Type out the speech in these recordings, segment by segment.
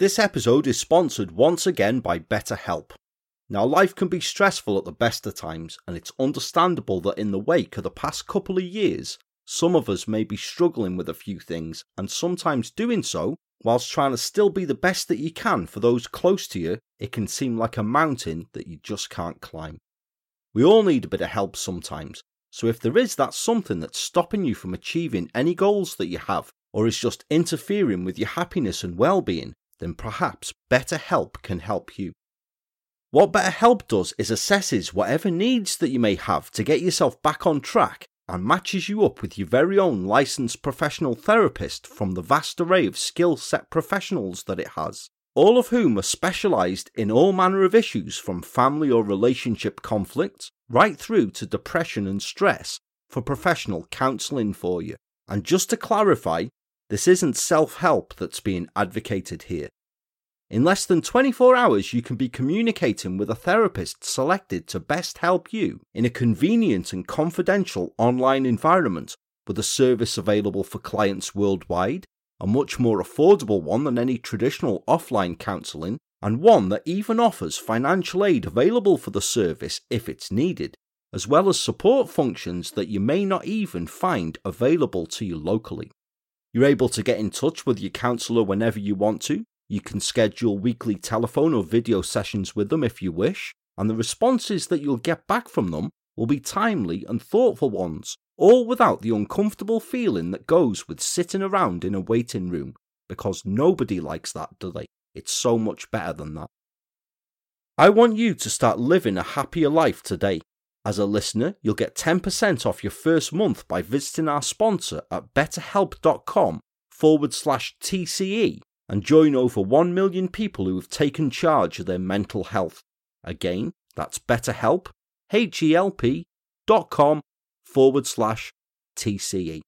This episode is sponsored once again by BetterHelp. Now, life can be stressful at the best of times, and it's understandable that in the wake of the past couple of years, some of us may be struggling with a few things, and sometimes doing so whilst trying to still be the best that you can for those close to you, it can seem like a mountain that you just can't climb. We all need a bit of help sometimes, so if there is that something that's stopping you from achieving any goals that you have, or is just interfering with your happiness and well being, then perhaps BetterHelp can help you. What BetterHelp does is assesses whatever needs that you may have to get yourself back on track and matches you up with your very own licensed professional therapist from the vast array of skill set professionals that it has, all of whom are specialised in all manner of issues from family or relationship conflicts right through to depression and stress for professional counselling for you. And just to clarify, this isn't self help that's being advocated here. In less than 24 hours, you can be communicating with a therapist selected to best help you in a convenient and confidential online environment with a service available for clients worldwide, a much more affordable one than any traditional offline counselling, and one that even offers financial aid available for the service if it's needed, as well as support functions that you may not even find available to you locally. You're able to get in touch with your counsellor whenever you want to, you can schedule weekly telephone or video sessions with them if you wish, and the responses that you'll get back from them will be timely and thoughtful ones, all without the uncomfortable feeling that goes with sitting around in a waiting room, because nobody likes that, do they? It's so much better than that. I want you to start living a happier life today. As a listener, you'll get 10% off your first month by visiting our sponsor at betterhelp.com forward slash TCE and join over 1 million people who have taken charge of their mental health. Again, that's betterhelp, H-E-L-P dot com forward slash TCE.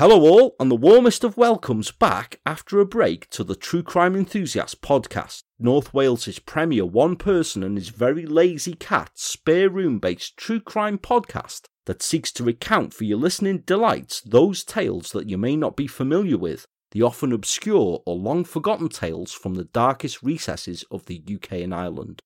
Hello, all, and the warmest of welcomes back after a break to the True Crime Enthusiast podcast, North Wales's premier one person and his very lazy cat spare room based true crime podcast that seeks to recount for your listening delights those tales that you may not be familiar with, the often obscure or long forgotten tales from the darkest recesses of the UK and Ireland.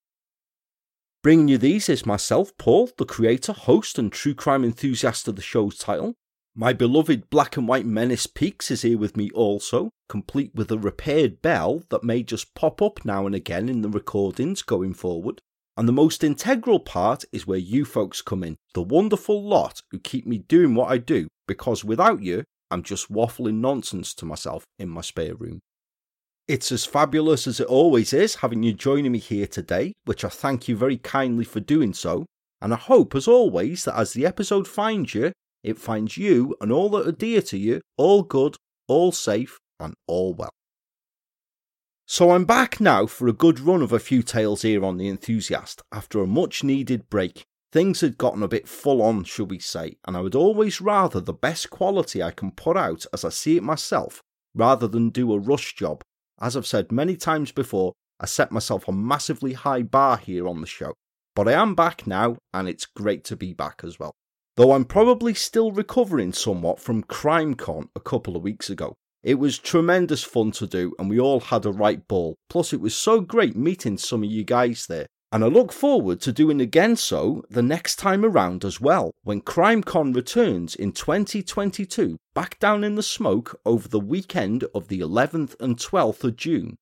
Bringing you these is myself, Paul, the creator, host, and true crime enthusiast of the show's title, my beloved black and white menace Peaks is here with me also, complete with a repaired bell that may just pop up now and again in the recordings going forward. And the most integral part is where you folks come in, the wonderful lot who keep me doing what I do, because without you, I'm just waffling nonsense to myself in my spare room. It's as fabulous as it always is having you joining me here today, which I thank you very kindly for doing so. And I hope, as always, that as the episode finds you, it finds you and all that are dear to you all good, all safe, and all well. So I'm back now for a good run of a few tales here on The Enthusiast after a much needed break. Things had gotten a bit full on, shall we say, and I would always rather the best quality I can put out as I see it myself rather than do a rush job. As I've said many times before, I set myself a massively high bar here on the show. But I am back now, and it's great to be back as well though I'm probably still recovering somewhat from CrimeCon a couple of weeks ago. It was tremendous fun to do, and we all had a right ball. Plus, it was so great meeting some of you guys there. And I look forward to doing again so the next time around as well, when CrimeCon returns in 2022 back down in the smoke over the weekend of the 11th and 12th of June.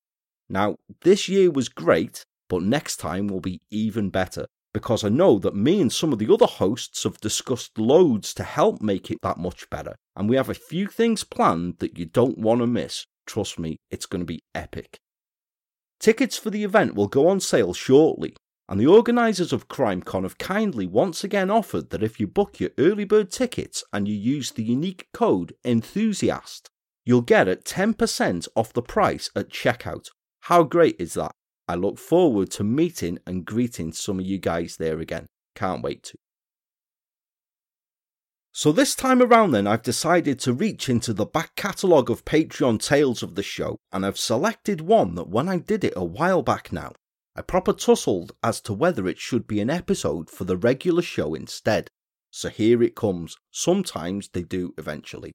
Now, this year was great, but next time will be even better because I know that me and some of the other hosts have discussed loads to help make it that much better, and we have a few things planned that you don't want to miss. Trust me, it's going to be epic. Tickets for the event will go on sale shortly, and the organisers of CrimeCon have kindly once again offered that if you book your early bird tickets and you use the unique code ENTHUSIAST, you'll get it 10% off the price at checkout. How great is that? I look forward to meeting and greeting some of you guys there again. Can't wait to. So, this time around, then, I've decided to reach into the back catalogue of Patreon tales of the show, and I've selected one that when I did it a while back now, I proper tussled as to whether it should be an episode for the regular show instead. So, here it comes. Sometimes they do eventually.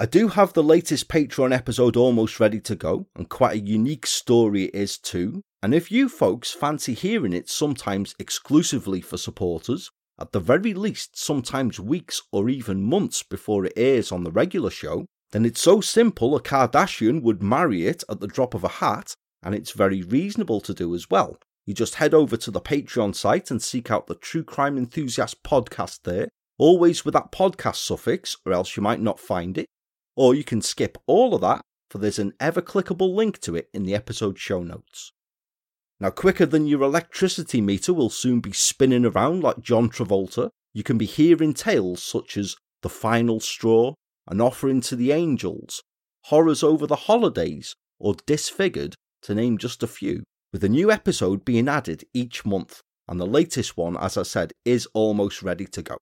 I do have the latest Patreon episode almost ready to go, and quite a unique story it is too. And if you folks fancy hearing it sometimes exclusively for supporters, at the very least sometimes weeks or even months before it airs on the regular show, then it's so simple a Kardashian would marry it at the drop of a hat, and it's very reasonable to do as well. You just head over to the Patreon site and seek out the True Crime Enthusiast podcast there, always with that podcast suffix, or else you might not find it. Or you can skip all of that, for there's an ever clickable link to it in the episode show notes. Now, quicker than your electricity meter will soon be spinning around like John Travolta, you can be hearing tales such as The Final Straw, An Offering to the Angels, Horrors Over the Holidays, or Disfigured, to name just a few, with a new episode being added each month, and the latest one, as I said, is almost ready to go.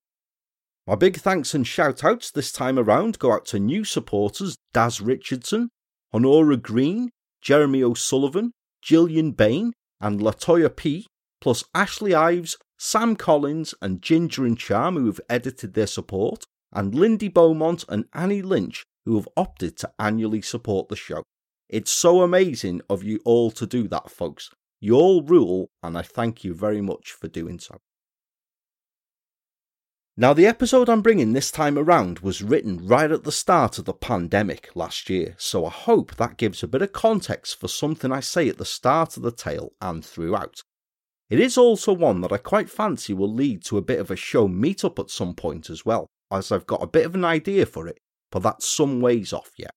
My big thanks and shout outs this time around go out to new supporters Daz Richardson, Honora Green, Jeremy O'Sullivan, Gillian Bain, and Latoya P, plus Ashley Ives, Sam Collins, and Ginger and Charm, who have edited their support, and Lindy Beaumont and Annie Lynch, who have opted to annually support the show. It's so amazing of you all to do that, folks. You all rule, and I thank you very much for doing so. Now, the episode I'm bringing this time around was written right at the start of the pandemic last year, so I hope that gives a bit of context for something I say at the start of the tale and throughout. It is also one that I quite fancy will lead to a bit of a show meetup at some point as well, as I've got a bit of an idea for it, but that's some ways off yet.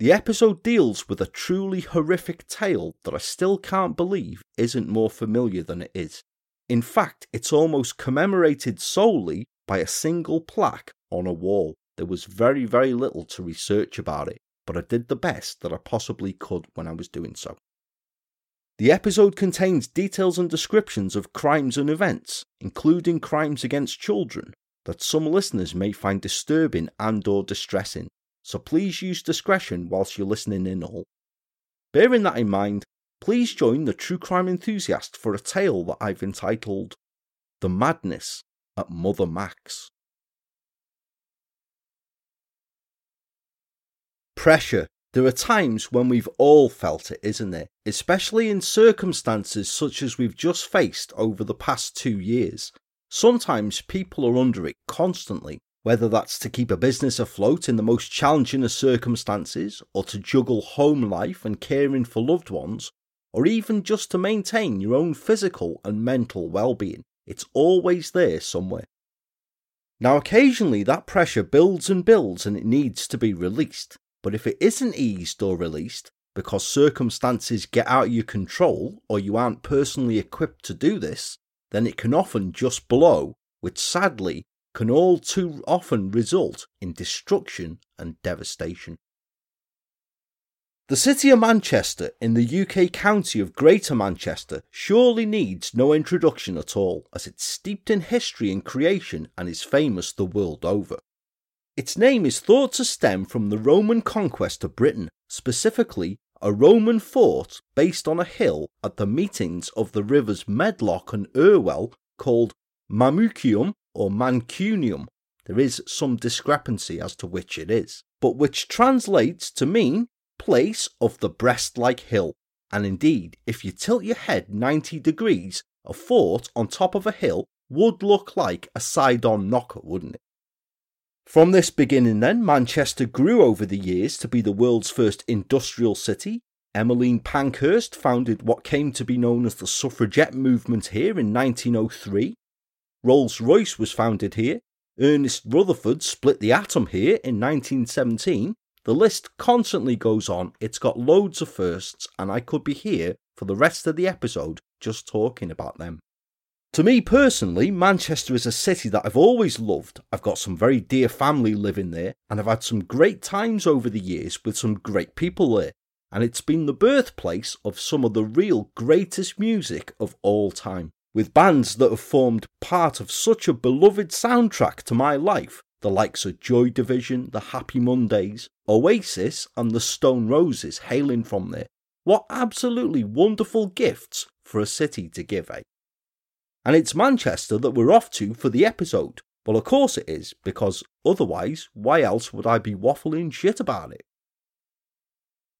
The episode deals with a truly horrific tale that I still can't believe isn't more familiar than it is. In fact, it's almost commemorated solely by a single plaque on a wall. There was very, very little to research about it, but I did the best that I possibly could when I was doing so. The episode contains details and descriptions of crimes and events, including crimes against children, that some listeners may find disturbing and or distressing, so please use discretion whilst you're listening in all. Bearing that in mind, please join the true crime enthusiast for a tale that I've entitled The Madness at Mother Mac's. Pressure. There are times when we've all felt it, isn't there? Especially in circumstances such as we've just faced over the past two years. Sometimes people are under it constantly, whether that's to keep a business afloat in the most challenging of circumstances, or to juggle home life and caring for loved ones, or even just to maintain your own physical and mental well being. It's always there somewhere. Now, occasionally that pressure builds and builds and it needs to be released. But if it isn't eased or released because circumstances get out of your control or you aren't personally equipped to do this, then it can often just blow, which sadly can all too often result in destruction and devastation. The city of Manchester in the UK county of Greater Manchester surely needs no introduction at all, as it's steeped in history and creation and is famous the world over. Its name is thought to stem from the Roman conquest of Britain, specifically a Roman fort based on a hill at the meetings of the rivers Medlock and Irwell called Mamucium or Mancunium. There is some discrepancy as to which it is, but which translates to mean place of the breast like hill, and indeed, if you tilt your head 90 degrees, a fort on top of a hill would look like a Sidon knocker, wouldn't it? From this beginning, then, Manchester grew over the years to be the world's first industrial city, Emmeline Pankhurst founded what came to be known as the suffragette movement here in 1903. Rolls Royce was founded here. Ernest Rutherford split the atom here in 1917. The list constantly goes on. It's got loads of firsts, and I could be here for the rest of the episode just talking about them. To me personally, Manchester is a city that I've always loved. I've got some very dear family living there, and I've had some great times over the years with some great people there. And it's been the birthplace of some of the real greatest music of all time, with bands that have formed part of such a beloved soundtrack to my life, the likes of Joy Division, the Happy Mondays, Oasis, and the Stone Roses hailing from there. What absolutely wonderful gifts for a city to give, eh? And it's Manchester that we're off to for the episode. Well, of course it is, because otherwise, why else would I be waffling shit about it?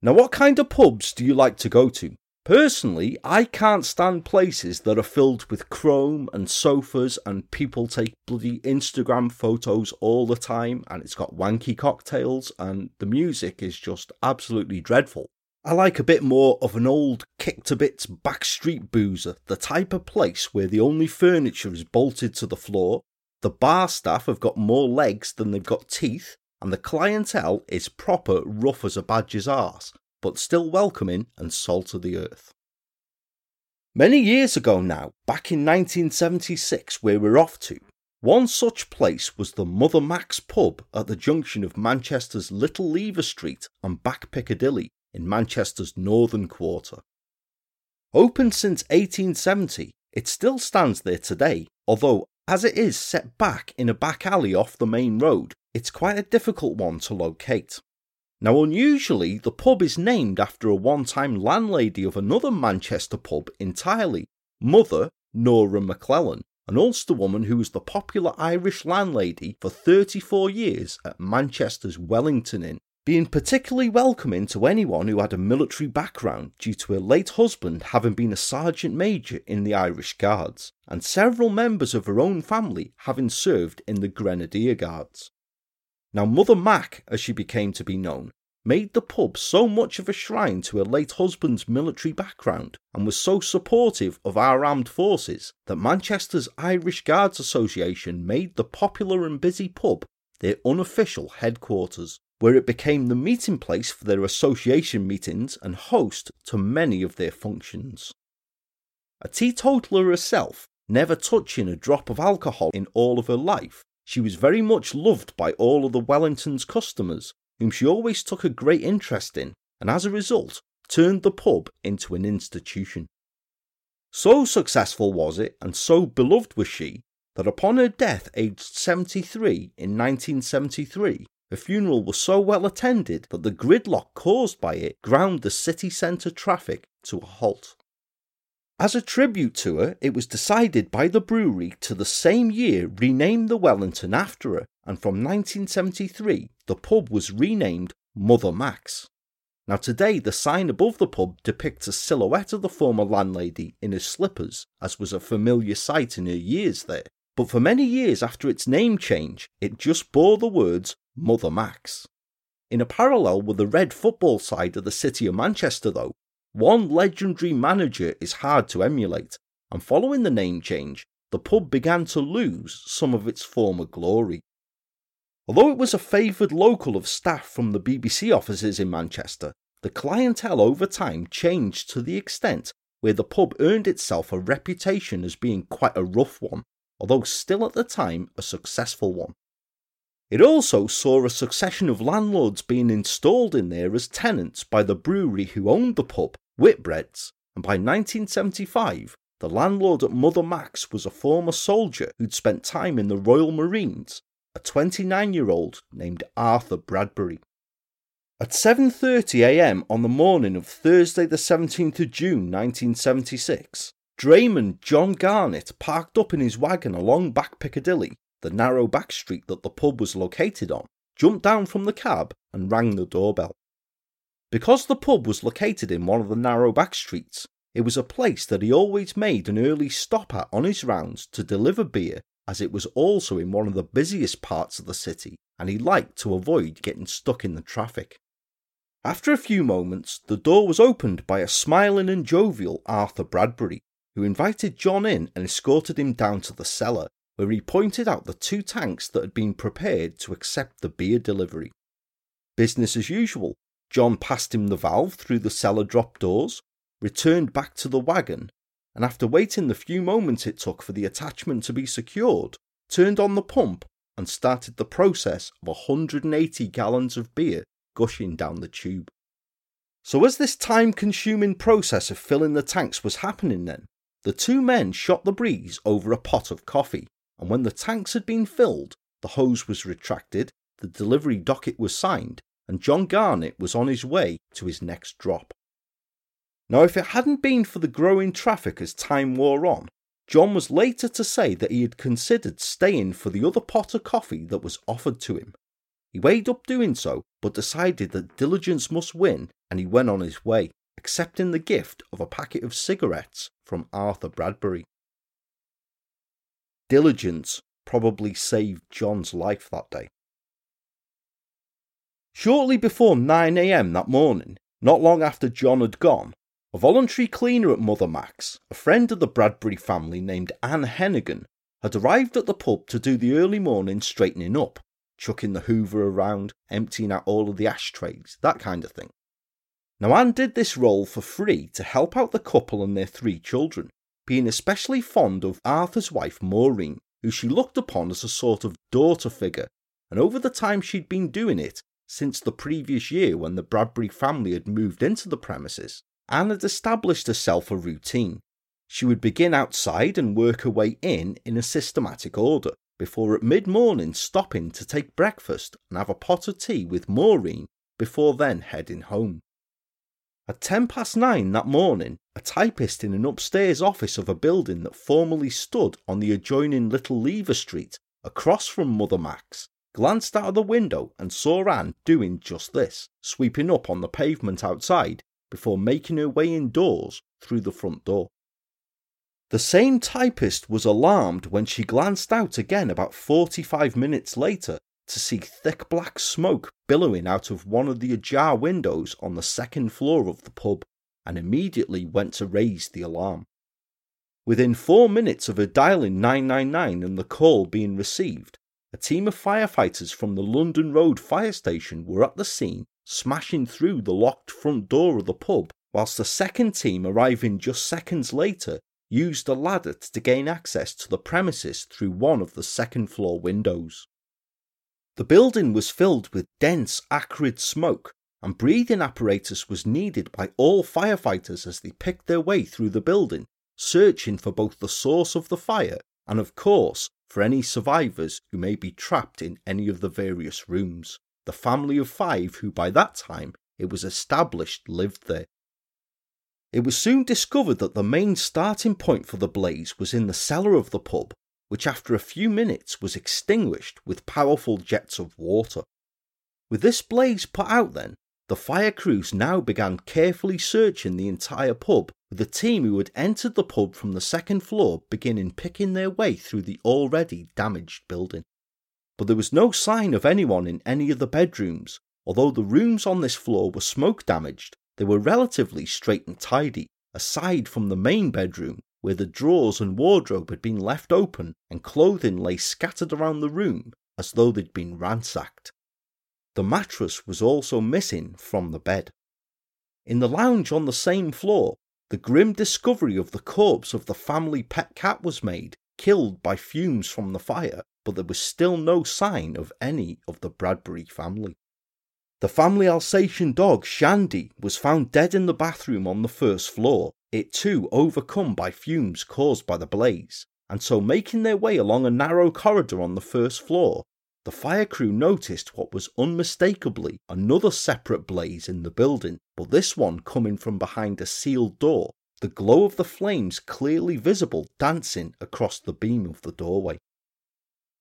Now, what kind of pubs do you like to go to? Personally, I can't stand places that are filled with chrome and sofas and people take bloody Instagram photos all the time and it's got wanky cocktails and the music is just absolutely dreadful. I like a bit more of an old kick to bits backstreet boozer, the type of place where the only furniture is bolted to the floor, the bar staff have got more legs than they've got teeth, and the clientele is proper rough as a badger's arse, but still welcoming and salt of the earth. Many years ago now, back in 1976, where we're off to, one such place was the Mother Mac's pub at the junction of Manchester's Little Lever Street and Back Piccadilly, in Manchester's northern quarter. Opened since 1870, it still stands there today, although, as it is set back in a back alley off the main road, it's quite a difficult one to locate. Now, unusually, the pub is named after a one time landlady of another Manchester pub entirely, Mother Nora McClellan, an Ulster woman who was the popular Irish landlady for 34 years at Manchester's Wellington Inn being particularly welcoming to anyone who had a military background due to her late husband having been a sergeant major in the Irish Guards, and several members of her own family having served in the Grenadier Guards. Now, Mother Mac, as she became to be known, made the pub so much of a shrine to her late husband's military background and was so supportive of our armed forces that Manchester's Irish Guards Association made the popular and busy pub their unofficial headquarters where it became the meeting place for their association meetings and host to many of their functions. A teetotaler herself, never touching a drop of alcohol in all of her life, she was very much loved by all of the Wellington's customers, whom she always took a great interest in, and as a result, turned the pub into an institution. So successful was it, and so beloved was she, that upon her death aged 73 in 1973, the funeral was so well attended that the gridlock caused by it ground the city centre traffic to a halt. As a tribute to her, it was decided by the brewery to the same year rename the Wellington after her, and from 1973 the pub was renamed Mother Mac's. Now, today, the sign above the pub depicts a silhouette of the former landlady in her slippers, as was a familiar sight in her years there. But for many years after its name change, it just bore the words Mother Mac's. In a parallel with the red football side of the city of Manchester, though, one legendary manager is hard to emulate, and following the name change, the pub began to lose some of its former glory. Although it was a favoured local of staff from the BBC offices in Manchester, the clientele over time changed to the extent where the pub earned itself a reputation as being quite a rough one, although still at the time a successful one. It also saw a succession of landlords being installed in there as tenants by the brewery who owned the pub, Whitbreads, and by 1975, the landlord at Mother Mac's was a former soldier who'd spent time in the Royal Marines, a 29-year-old named Arthur Bradbury. At 7.30am on the morning of Thursday the 17th of June 1976, drayman John Garnett parked up in his wagon along back Piccadilly the narrow back street that the pub was located on, jumped down from the cab and rang the doorbell. Because the pub was located in one of the narrow back streets, it was a place that he always made an early stop at on his rounds to deliver beer, as it was also in one of the busiest parts of the city, and he liked to avoid getting stuck in the traffic. After a few moments, the door was opened by a smiling and jovial Arthur Bradbury, who invited John in and escorted him down to the cellar, where he pointed out the two tanks that had been prepared to accept the beer delivery. Business as usual, John passed him the valve through the cellar drop doors, returned back to the wagon, and after waiting the few moments it took for the attachment to be secured, turned on the pump and started the process of 180 gallons of beer gushing down the tube. So, as this time consuming process of filling the tanks was happening, then, the two men shot the breeze over a pot of coffee, and when the tanks had been filled, the hose was retracted, the delivery docket was signed, and John Garnett was on his way to his next drop. Now, if it hadn't been for the growing traffic as time wore on, John was later to say that he had considered staying for the other pot of coffee that was offered to him. He weighed up doing so, but decided that diligence must win, and he went on his way, accepting the gift of a packet of cigarettes from Arthur Bradbury. Diligence probably saved John's life that day. Shortly before 9am that morning, not long after John had gone, a voluntary cleaner at Mother Mac's, a friend of the Bradbury family named Anne Hennigan, had arrived at the pub to do the early morning straightening up, chucking the hoover around, emptying out all of the ashtrays, that kind of thing. Now, Anne did this role for free to help out the couple and their three children, being especially fond of Arthur's wife Maureen, who she looked upon as a sort of daughter figure, and over the time she'd been doing it, since the previous year when the Bradbury family had moved into the premises, Anne had established herself a routine. She would begin outside and work her way in in a systematic order, before at mid morning stopping to take breakfast and have a pot of tea with Maureen before then heading home. At ten past nine that morning, a typist in an upstairs office of a building that formerly stood on the adjoining Little Lever Street across from Mother Mac's glanced out of the window and saw Anne doing just this, sweeping up on the pavement outside before making her way indoors through the front door. The same typist was alarmed when she glanced out again about 45 minutes later to see thick black smoke billowing out of one of the ajar windows on the second floor of the pub and immediately went to raise the alarm. Within four minutes of her dialing 999 and the call being received, a team of firefighters from the London Road fire station were at the scene, smashing through the locked front door of the pub, whilst the second team arriving just seconds later used a ladder to gain access to the premises through one of the second floor windows. The building was filled with dense, acrid smoke, and breathing apparatus was needed by all firefighters as they picked their way through the building, searching for both the source of the fire and, of course, for any survivors who may be trapped in any of the various rooms. The family of five, who by that time it was established lived there. It was soon discovered that the main starting point for the blaze was in the cellar of the pub, which after a few minutes was extinguished with powerful jets of water. With this blaze put out, then, the fire crews now began carefully searching the entire pub, the team who had entered the pub from the second floor beginning picking their way through the already damaged building. But there was no sign of anyone in any of the bedrooms. Although the rooms on this floor were smoke damaged, they were relatively straight and tidy, aside from the main bedroom, where the drawers and wardrobe had been left open and clothing lay scattered around the room as though they'd been ransacked. The mattress was also missing from the bed. In the lounge on the same floor, the grim discovery of the corpse of the family pet cat was made, killed by fumes from the fire, but there was still no sign of any of the Bradbury family. The family Alsatian dog, Shandy, was found dead in the bathroom on the first floor, it too overcome by fumes caused by the blaze, and so making their way along a narrow corridor on the first floor, the fire crew noticed what was unmistakably another separate blaze in the building, but this one coming from behind a sealed door, the glow of the flames clearly visible dancing across the beam of the doorway.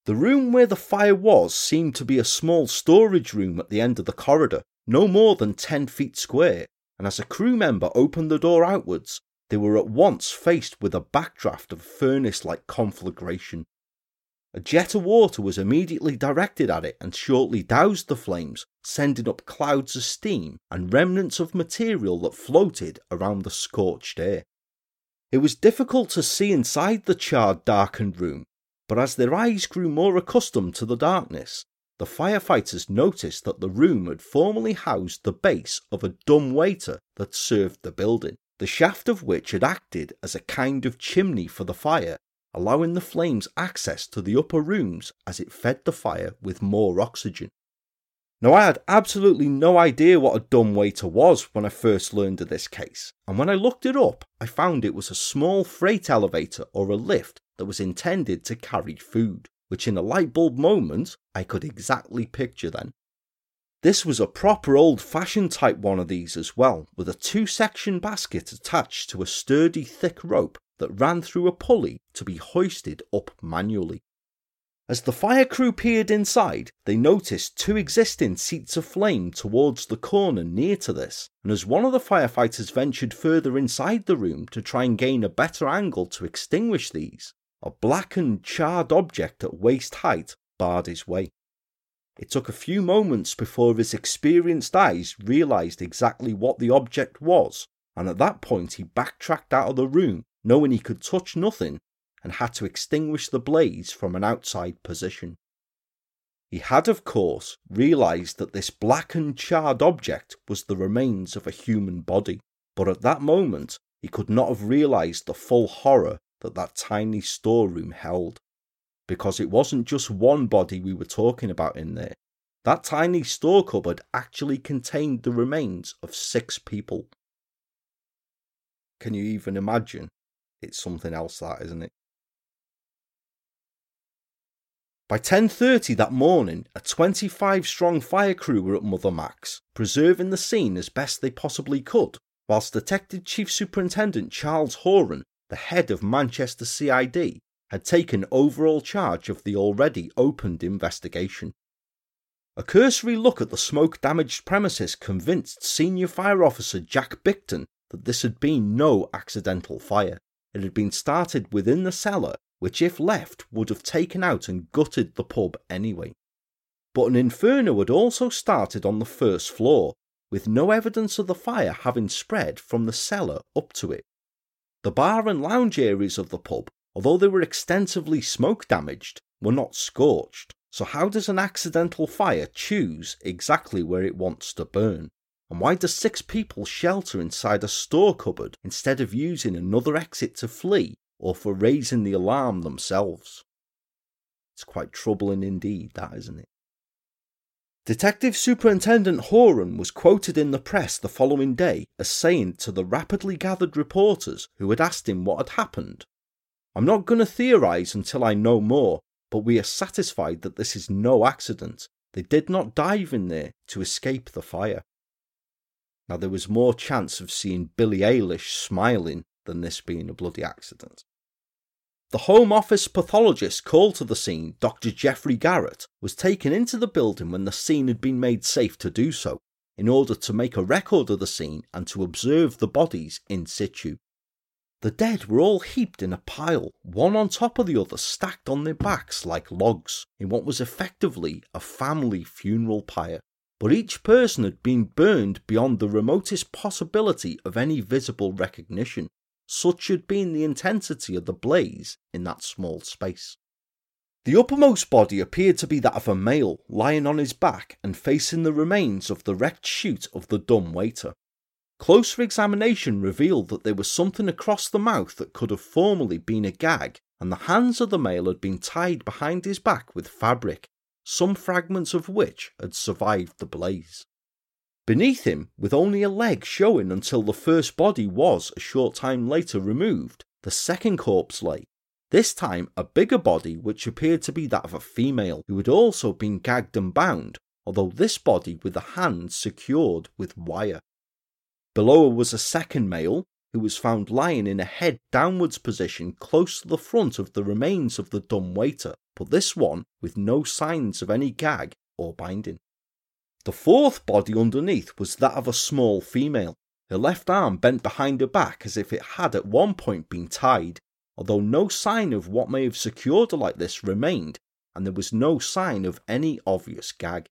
The room where the fire was seemed to be a small storage room at the end of the corridor, no more than 10 feet square, and as a crew member opened the door outwards, they were at once faced with a backdraft of furnace like conflagration. A jet of water was immediately directed at it and shortly doused the flames, sending up clouds of steam and remnants of material that floated around the scorched air. It was difficult to see inside the charred, darkened room, but as their eyes grew more accustomed to the darkness, the firefighters noticed that the room had formerly housed the base of a dumb waiter that served the building, the shaft of which had acted as a kind of chimney for the fire, allowing the flames access to the upper rooms as it fed the fire with more oxygen. Now, I had absolutely no idea what a dumb waiter was when I first learned of this case, and when I looked it up, I found it was a small freight elevator or a lift that was intended to carry food, which in a light bulb moment I could exactly picture then. This was a proper old fashioned type one of these as well, with a two section basket attached to a sturdy thick rope that ran through a pulley to be hoisted up manually. As the fire crew peered inside, they noticed two existing seats of flame towards the corner near to this, and as one of the firefighters ventured further inside the room to try and gain a better angle to extinguish these, a blackened, charred object at waist height barred his way. It took a few moments before his experienced eyes realised exactly what the object was, and at that point he backtracked out of the room, knowing he could touch nothing and had to extinguish the blaze from an outside position. He had, of course, realised that this blackened, charred object was the remains of a human body, but at that moment he could not have realised the full horror that that tiny storeroom held. Because it wasn't just one body we were talking about in there. That tiny store cupboard actually contained the remains of six people. Can you even imagine? It's something else, that isn't it? By 10:30 that morning, a 25 strong fire crew were at Mother Mac's, preserving the scene as best they possibly could, whilst Detective Chief Superintendent Charles Horan, the head of Manchester CID, had taken overall charge of the already opened investigation. A cursory look at the smoke damaged premises convinced Senior Fire Officer Jack Bickton that this had been no accidental fire. It had been started within the cellar which, if left, would have taken out and gutted the pub anyway. But an inferno had also started on the first floor, with no evidence of the fire having spread from the cellar up to it. The bar and lounge areas of the pub, although they were extensively smoke damaged, were not scorched. So, how does an accidental fire choose exactly where it wants to burn? And why do six people shelter inside a store cupboard instead of using another exit to flee or for raising the alarm themselves. It's quite troubling indeed, that isn't it? Detective Superintendent Horan was quoted in the press the following day as saying to the rapidly gathered reporters who had asked him what had happened, I'm not going to theorise until I know more, but we are satisfied that this is no accident. They did not dive in there to escape the fire. Now, there was more chance of seeing Billie Eilish smiling than this being a bloody accident. The Home Office pathologist called to the scene, Dr. Geoffrey Garrett, was taken into the building when the scene had been made safe to do so, in order to make a record of the scene and to observe the bodies in situ. The dead were all heaped in a pile, one on top of the other, stacked on their backs like logs, in what was effectively a family funeral pyre. But each person had been burned beyond the remotest possibility of any visible recognition, such had been the intensity of the blaze in that small space. The uppermost body appeared to be that of a male, lying on his back and facing the remains of the wrecked chute of the dumb waiter. Closer examination revealed that there was something across the mouth that could have formerly been a gag, and the hands of the male had been tied behind his back with fabric, some fragments of which had survived the blaze. Beneath him, with only a leg showing until the first body was a short time later removed, the second corpse lay. This time a bigger body which appeared to be that of a female who had also been gagged and bound, although this body with the hands secured with wire. Below was a second male who was found lying in a head downwards position close to the front of the remains of the dumb waiter, but this one with no signs of any gag or binding. The fourth body underneath was that of a small female, her left arm bent behind her back as if it had at one point been tied, although no sign of what may have secured her like this remained, and there was no sign of any obvious gag.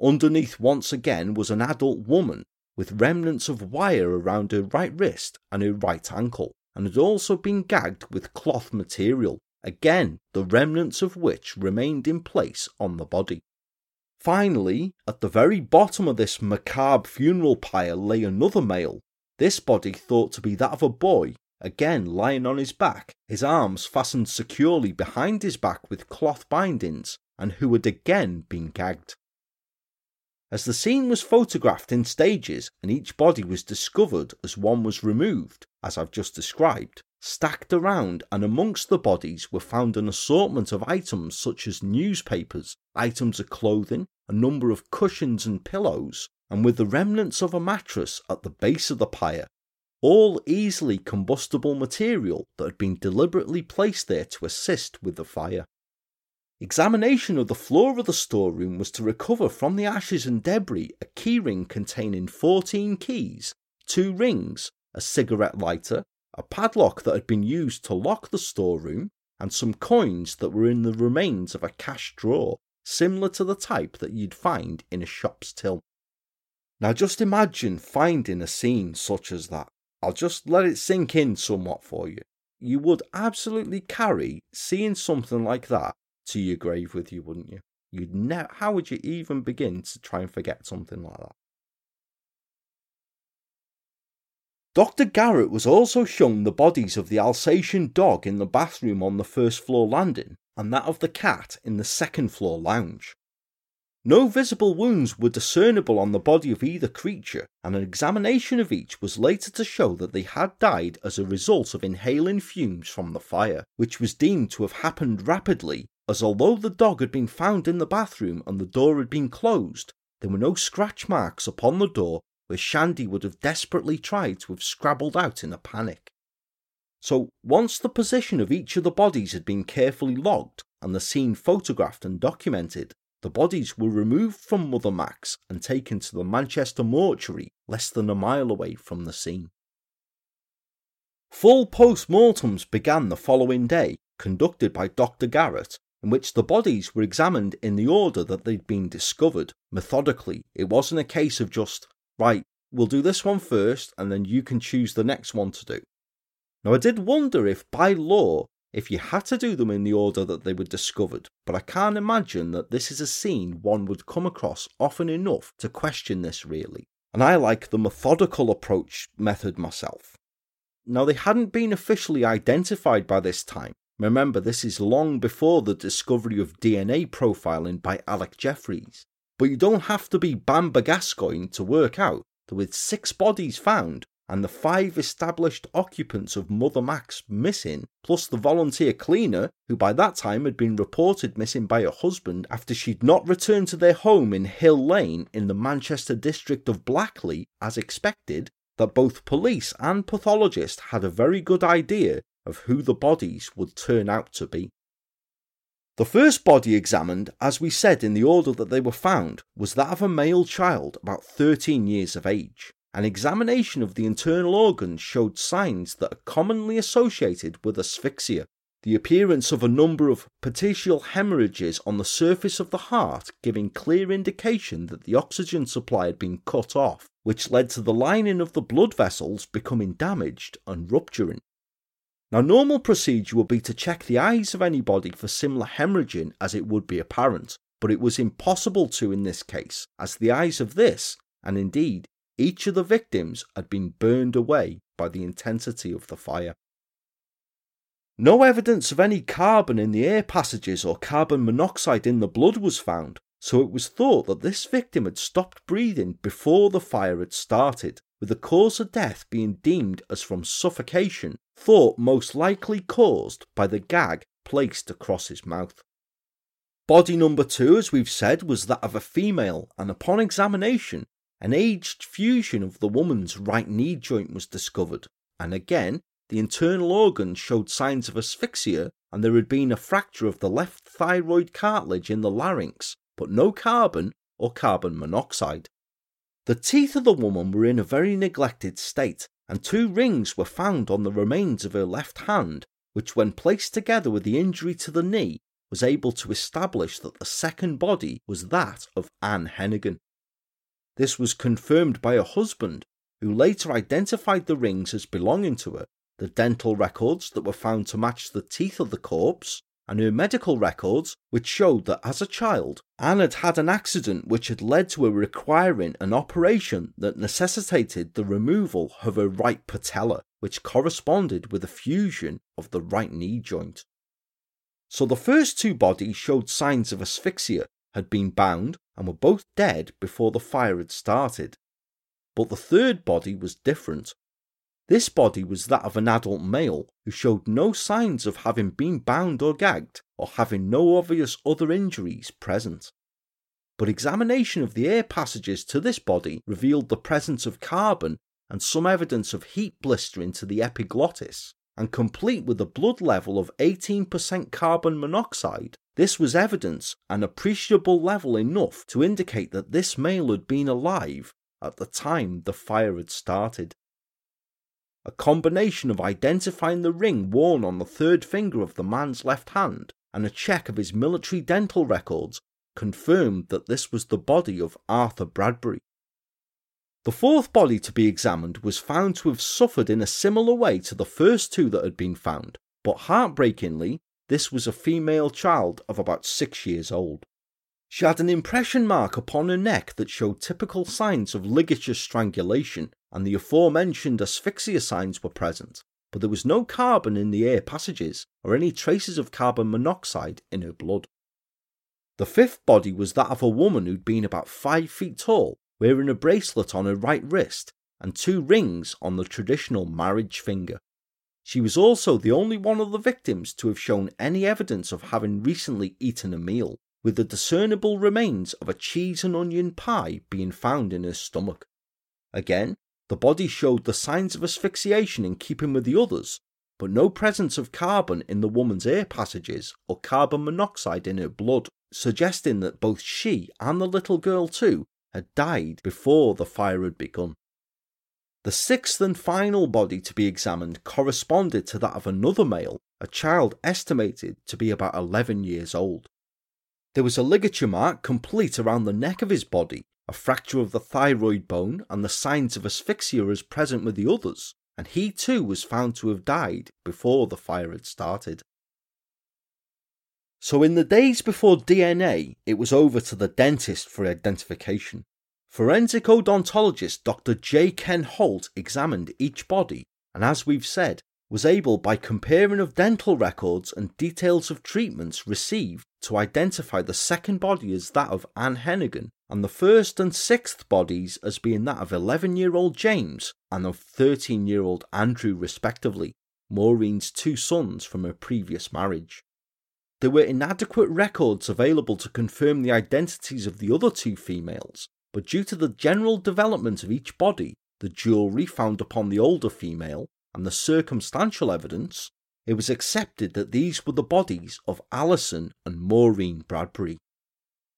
Underneath once again was an adult woman with remnants of wire around her right wrist and her right ankle, and had also been gagged with cloth material, again the remnants of which remained in place on the body. Finally, at the very bottom of this macabre funeral pyre lay another male, this body thought to be that of a boy, again lying on his back, his arms fastened securely behind his back with cloth bindings, and who had again been gagged. As the scene was photographed in stages and each body was discovered as one was removed, as I've just described, stacked around and amongst the bodies were found an assortment of items such as newspapers, items of clothing, a number of cushions and pillows, and with the remnants of a mattress at the base of the pyre, all easily combustible material that had been deliberately placed there to assist with the fire. Examination of the floor of the storeroom was to recover from the ashes and debris a keyring containing 14 keys, two rings, a cigarette lighter, a padlock that had been used to lock the storeroom, and some coins that were in the remains of a cash drawer, similar to the type that you'd find in a shop's till. Now just imagine finding a scene such as that. I'll just let it sink in somewhat for you. You would absolutely carry seeing something like that to your grave with you, wouldn't you? You'd ne- how would you even begin to try and forget something like that? Dr. Garrett was also shown the bodies of the Alsatian dog in the bathroom on the first floor landing and that of the cat in the second floor lounge. No visible wounds were discernible on the body of either creature, and an examination of each was later to show that they had died as a result of inhaling fumes from the fire, which was deemed to have happened rapidly, as although the dog had been found in the bathroom and the door had been closed, there were no scratch marks upon the door where Shandy would have desperately tried to have scrabbled out in a panic. So, once the position of each of the bodies had been carefully logged and the scene photographed and documented, the bodies were removed from Mother Mac's and taken to the Manchester mortuary less than a mile away from the scene. Full post mortems began the following day, conducted by Dr. Garrett, in which the bodies were examined in the order that they'd been discovered, methodically. It wasn't a case of just, right, we'll do this one first and then you can choose the next one to do. Now, I did wonder if by law if you had to do them in the order that they were discovered, but I can't imagine that this is a scene one would come across often enough to question this really. And I like the methodical approach method myself. Now, they hadn't been officially identified by this time. Remember, this is long before the discovery of DNA profiling by Alec Jeffreys. But you don't have to be Bamber Gascoigne to work out that with six bodies found, and the five established occupants of Mother Mac's missing, plus the volunteer cleaner, who by that time had been reported missing by her husband after she'd not returned to their home in Hill Lane in the Manchester district of Blackley as expected, that both police and pathologists had a very good idea of who the bodies would turn out to be. The first body examined, as we said in the order that they were found, was that of a male child about 13 years of age. An examination of the internal organs showed signs that are commonly associated with asphyxia. The appearance of a number of petechial hemorrhages on the surface of the heart giving clear indication that the oxygen supply had been cut off, which led to the lining of the blood vessels becoming damaged and rupturing. Now, normal procedure would be to check the eyes of anybody for similar hemorrhaging as it would be apparent, but it was impossible to in this case, as the eyes of this, and indeed each of the victims had been burned away by the intensity of the fire. No evidence of any carbon in the air passages or carbon monoxide in the blood was found, so it was thought that this victim had stopped breathing before the fire had started, with the cause of death being deemed as from suffocation, thought most likely caused by the gag placed across his mouth. Body number two, as we've said, was that of a female, and upon examination, an aged fusion of the woman's right knee joint was discovered, and again, the internal organs showed signs of asphyxia, and there had been a fracture of the left thyroid cartilage in the larynx, but no carbon or carbon monoxide. The teeth of the woman were in a very neglected state, and two rings were found on the remains of her left hand, which, when placed together with the injury to the knee, was able to establish that the second body was that of Anne Hennigan. This was confirmed by her husband, who later identified the rings as belonging to her, the dental records that were found to match the teeth of the corpse, and her medical records, which showed that as a child, Anne had had an accident which had led to her requiring an operation that necessitated the removal of her right patella, which corresponded with a fusion of the right knee joint. So the first two bodies showed signs of asphyxia, had been bound, and were both dead before the fire had started. But the third body was different. This body was that of an adult male who showed no signs of having been bound or gagged or having no obvious other injuries present. But examination of the air passages to this body revealed the presence of carbon and some evidence of heat blistering to the epiglottis, and complete with a blood level of 18% carbon monoxide, this was evidence, an appreciable level enough to indicate that this male had been alive at the time the fire had started. A combination of identifying the ring worn on the third finger of the man's left hand and a check of his military dental records confirmed that this was the body of Arthur Bradbury. The fourth body to be examined was found to have suffered in a similar way to the first two that had been found, but heartbreakingly, this was a female child of about six years old. She had an impression mark upon her neck that showed typical signs of ligature strangulation, and the aforementioned asphyxia signs were present, but there was no carbon in the air passages or any traces of carbon monoxide in her blood. The fifth body was that of a woman who'd been about five feet tall, wearing a bracelet on her right wrist and two rings on the traditional marriage finger. She was also the only one of the victims to have shown any evidence of having recently eaten a meal with the discernible remains of a cheese and onion pie being found in her stomach. Again, the body showed the signs of asphyxiation in keeping with the others, but no presence of carbon in the woman's air passages or carbon monoxide in her blood, suggesting that both she and the little girl too had died before the fire had begun. The sixth and final body to be examined corresponded to that of another male, a child estimated to be about 11 years old. There was a ligature mark complete around the neck of his body, a fracture of the thyroid bone, and the signs of asphyxia as present with the others, and he too was found to have died before the fire had started. So, in the days before DNA, it was over to the dentist for identification. Forensic odontologist Dr. J. Ken Holt examined each body, and as we've said, was able by comparing of dental records and details of treatments received to identify the second body as that of Anne Hennigan and the first and sixth bodies as being that of 11 year old James and of 13 year old Andrew, respectively, Maureen's two sons from her previous marriage. There were inadequate records available to confirm the identities of the other two females, but due to the general development of each body, the jewellery found upon the older female, and the circumstantial evidence, it was accepted that these were the bodies of Alison and Maureen Bradbury.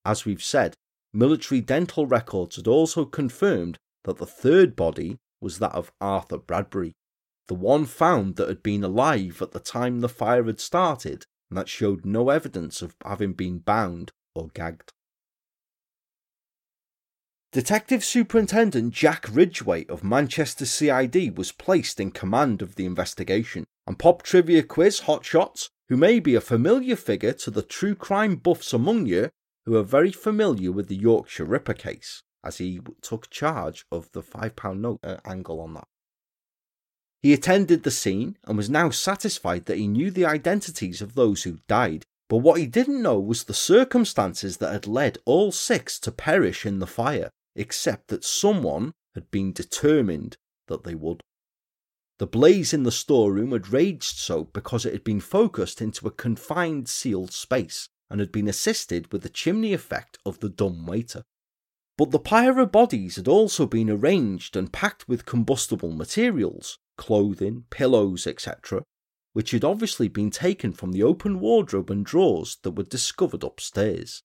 As we've said, military dental records had also confirmed that the third body was that of Arthur Bradbury, the one found that had been alive at the time the fire had started and that showed no evidence of having been bound or gagged. Detective Superintendent Jack Ridgway of Manchester CID was placed in command of the investigation, and pop trivia quiz hotshots, who may be a familiar figure to the true crime buffs among you, who are very familiar with the Yorkshire Ripper case, as he took charge of the £5 note uh, angle on that. He attended the scene and was now satisfied that he knew the identities of those who died, but what he didn't know was the circumstances that had led all six to perish in the fire except that someone had been determined that they would. The blaze in the storeroom had raged so because it had been focused into a confined sealed space and had been assisted with the chimney effect of the dumb waiter. But the pyre of bodies had also been arranged and packed with combustible materials, clothing, pillows, etc., which had obviously been taken from the open wardrobe and drawers that were discovered upstairs.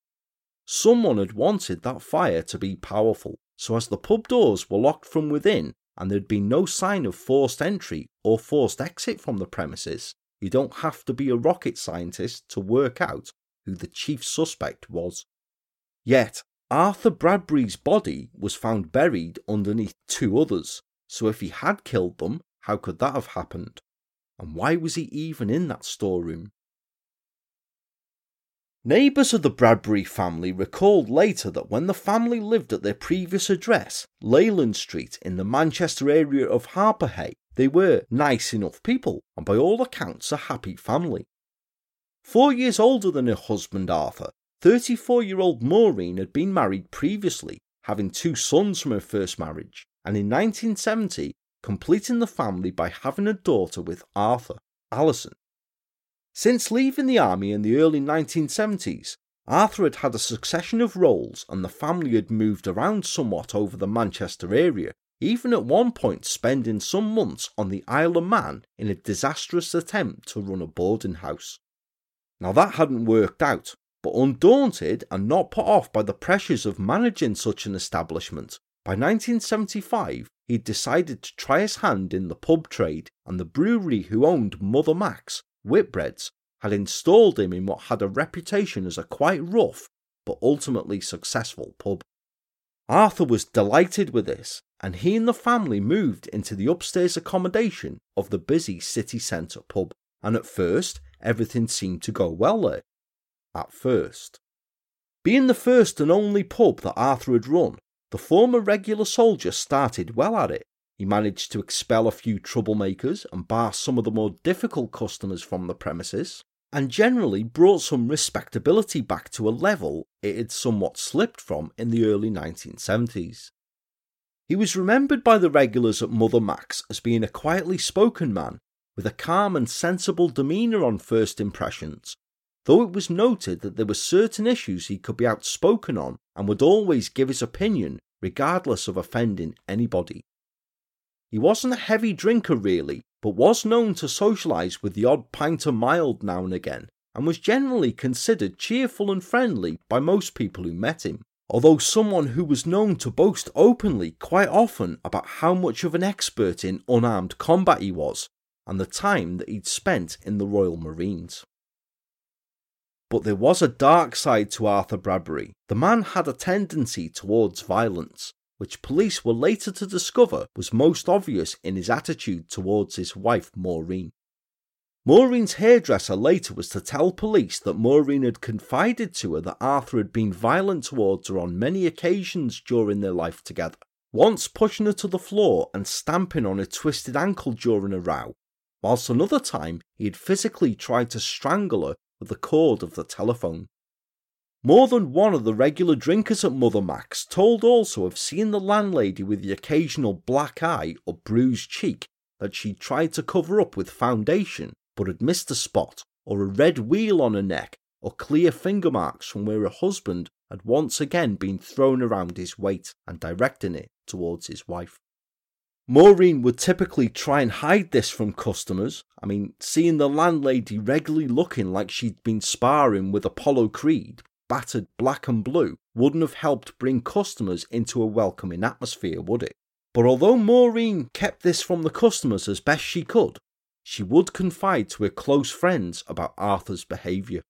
Someone had wanted that fire to be powerful, so as the pub doors were locked from within and there'd been no sign of forced entry or forced exit from the premises, you don't have to be a rocket scientist to work out who the chief suspect was. Yet, Arthur Bradbury's body was found buried underneath two others, so if he had killed them, how could that have happened? And why was he even in that storeroom? Neighbours of the Bradbury family recalled later that when the family lived at their previous address, Leyland Street, in the Manchester area of Harpurhey, they were nice enough people and by all accounts a happy family. Four years older than her husband Arthur, 34 year old Maureen had been married previously, having two sons from her first marriage, and in 1970 completing the family by having a daughter with Arthur, Alison. Since leaving the army in the early 1970s, Arthur had had a succession of roles and the family had moved around somewhat over the Manchester area, even at one point spending some months on the Isle of Man in a disastrous attempt to run a boarding house. Now that hadn't worked out, but undaunted and not put off by the pressures of managing such an establishment, by 1975 he'd decided to try his hand in the pub trade and the brewery who owned Mother Mac's Whitbreads had installed him in what had a reputation as a quite rough but ultimately successful pub. Arthur was delighted with this, and he and the family moved into the upstairs accommodation of the busy city centre pub, and at first everything seemed to go well there. At first. Being the first and only pub that Arthur had run, the former regular soldier started well at it, he managed to expel a few troublemakers and bar some of the more difficult customers from the premises, and generally brought some respectability back to a level it had somewhat slipped from in the early 1970s. He was remembered by the regulars at Mother Mac's as being a quietly spoken man, with a calm and sensible demeanour on first impressions, though it was noted that there were certain issues he could be outspoken on and would always give his opinion regardless of offending anybody. He wasn't a heavy drinker really, but was known to socialise with the odd pint of mild now and again, and was generally considered cheerful and friendly by most people who met him. Although someone who was known to boast openly quite often about how much of an expert in unarmed combat he was, and the time that he'd spent in the Royal Marines. But there was a dark side to Arthur Bradbury. The man had a tendency towards violence, which police were later to discover was most obvious in his attitude towards his wife Maureen. Maureen's hairdresser later was to tell police that Maureen had confided to her that Arthur had been violent towards her on many occasions during their life together, once pushing her to the floor and stamping on her twisted ankle during a row, whilst another time he had physically tried to strangle her with the cord of the telephone. More than one of the regular drinkers at Mother Mac's told also of seeing the landlady with the occasional black eye or bruised cheek that she'd tried to cover up with foundation but had missed a spot, or a red wheal on her neck, or clear finger marks from where her husband had once again been thrown around his weight and directing it towards his wife. Maureen would typically try and hide this from customers. I mean, seeing the landlady regularly looking like she'd been sparring with Apollo Creed battered black and blue wouldn't have helped bring customers into a welcoming atmosphere, would it? But although Maureen kept this from the customers as best she could, she would confide to her close friends about Arthur's behaviour.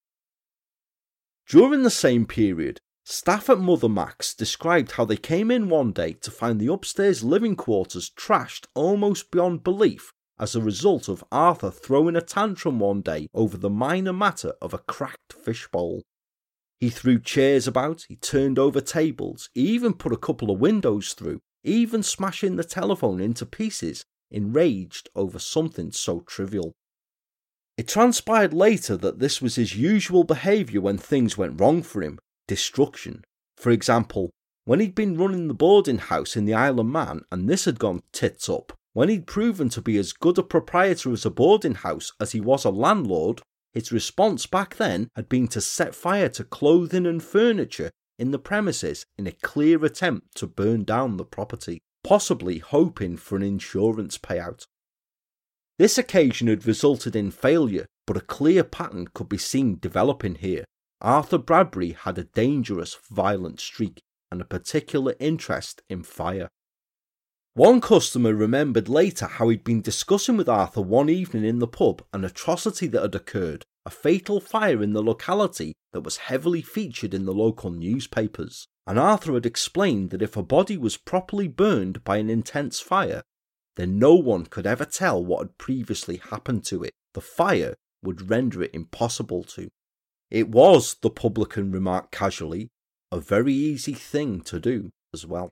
During the same period, staff at Mother Mac's described how they came in one day to find the upstairs living quarters trashed almost beyond belief as a result of Arthur throwing a tantrum one day over the minor matter of a cracked fishbowl. He threw chairs about, he turned over tables, he even put a couple of windows through, even smashing the telephone into pieces, enraged over something so trivial. It transpired later that this was his usual behaviour when things went wrong for him destruction. For example, when he'd been running the boarding house in the Isle of Man and this had gone tits up, when he'd proven to be as good a proprietor as a boarding house as he was a landlord, its response back then had been to set fire to clothing and furniture in the premises in a clear attempt to burn down the property, possibly hoping for an insurance payout. This occasion had resulted in failure, but a clear pattern could be seen developing here. Arthur Bradbury had a dangerous, violent streak and a particular interest in fire. One customer remembered later how he'd been discussing with Arthur one evening in the pub an atrocity that had occurred, a fatal fire in the locality that was heavily featured in the local newspapers, and Arthur had explained that if a body was properly burned by an intense fire, then no one could ever tell what had previously happened to it. The fire would render it impossible to. It was, the publican remarked casually, a very easy thing to do as well.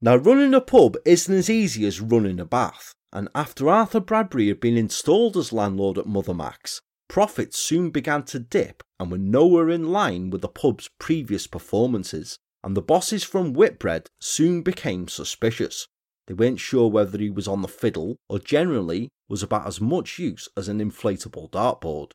Now, running a pub isn't as easy as running a bath, and after Arthur Bradbury had been installed as landlord at Mother Mac's, profits soon began to dip and were nowhere in line with the pub's previous performances, and the bosses from Whitbread soon became suspicious. They weren't sure whether he was on the fiddle or generally was about as much use as an inflatable dartboard.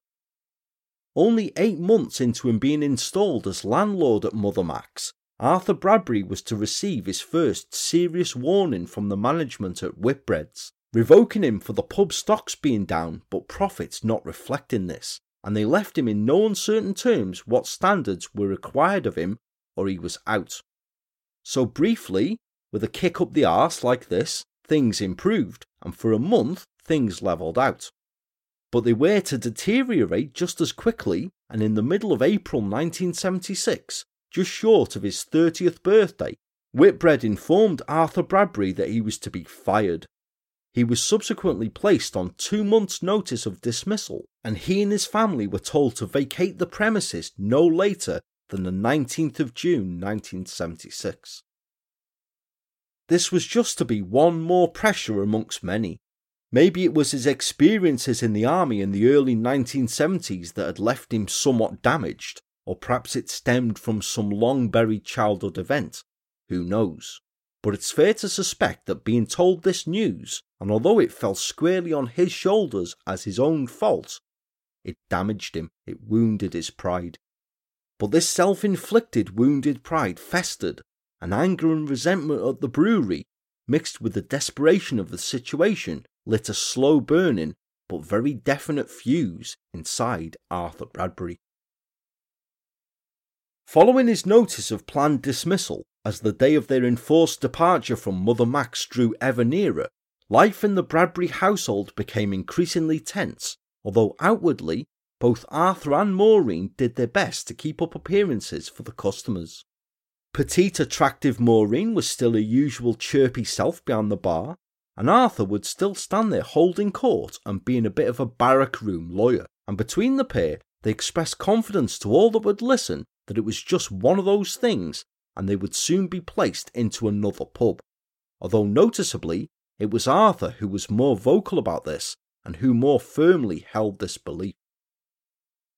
Only eight months into him being installed as landlord at Mother Mac's, Arthur Bradbury was to receive his first serious warning from the management at Whitbreads, revoking him for the pub stocks being down but profits not reflecting this, and they left him in no uncertain terms what standards were required of him or he was out. So briefly, with a kick up the arse like this, things improved, and for a month things levelled out. But they were to deteriorate just as quickly, and in the middle of April 1976, just short of his 30th birthday, Whitbread informed Arthur Bradbury that he was to be fired. He was subsequently placed on two months' notice of dismissal, and he and his family were told to vacate the premises no later than the 19th of June 1976. This was just to be one more pressure amongst many. Maybe it was his experiences in the army in the early 1970s that had left him somewhat damaged, or perhaps it stemmed from some long buried childhood event. Who knows? But it's fair to suspect that being told this news, and although it fell squarely on his shoulders as his own fault, it damaged him, it wounded his pride. But this self inflicted wounded pride festered, and anger and resentment at the brewery, mixed with the desperation of the situation, lit a slow burning but very definite fuse inside Arthur Bradbury. Following his notice of planned dismissal, as the day of their enforced departure from Mother Mac's drew ever nearer, life in the Bradbury household became increasingly tense, although outwardly, both Arthur and Maureen did their best to keep up appearances for the customers. Petite, attractive Maureen was still her usual chirpy self behind the bar, and Arthur would still stand there holding court and being a bit of a barrack room lawyer, and between the pair they expressed confidence to all that would listen that it was just one of those things and they would soon be placed into another pub. Although noticeably, it was Arthur who was more vocal about this and who more firmly held this belief.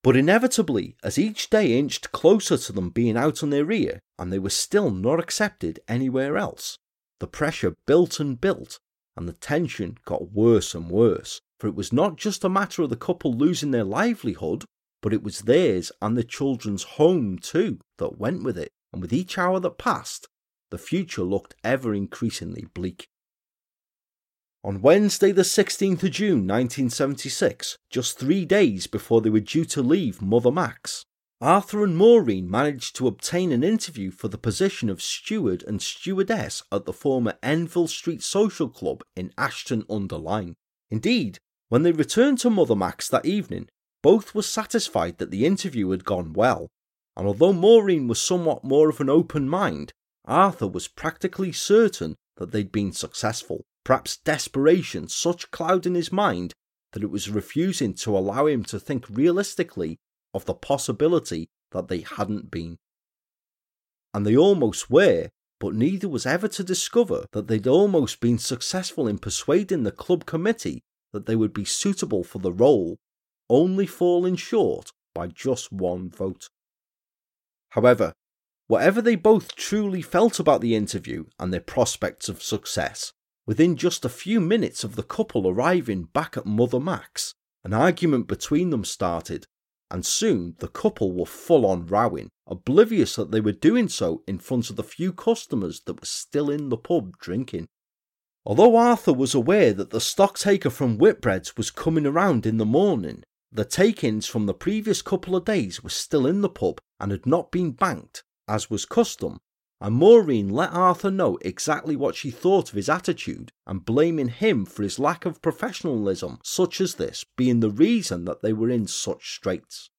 But inevitably, as each day inched closer to them being out on their ear and they were still not accepted anywhere else, the pressure built and built and the tension got worse and worse, for it was not just a matter of the couple losing their livelihood, but it was theirs and the children's home too that went with it, and with each hour that passed, the future looked ever increasingly bleak. On Wednesday, the 16th of June 1976, just three days before they were due to leave Mother Mac's, Arthur and Maureen managed to obtain an interview for the position of steward and stewardess at the former Enville Street Social Club in Ashton under Lyne. Indeed, when they returned to Mother Mac's that evening, both were satisfied that the interview had gone well, and although Maureen was somewhat more of an open mind, Arthur was practically certain that they'd been successful. Perhaps desperation such clouding his mind that it was refusing to allow him to think realistically of the possibility that they hadn't been. And they almost were, but neither was ever to discover that they'd almost been successful in persuading the club committee that they would be suitable for the role only falling short by just one vote. However, whatever they both truly felt about the interview and their prospects of success, within just a few minutes of the couple arriving back at Mother Mac's, an argument between them started, and soon the couple were full on rowing, oblivious that they were doing so in front of the few customers that were still in the pub drinking. Although Arthur was aware that the stocktaker from Whitbread's was coming around in the morning, the take ins from the previous couple of days were still in the pub and had not been banked, as was custom, and Maureen let Arthur know exactly what she thought of his attitude and blaming him for his lack of professionalism, such as this, being the reason that they were in such straits.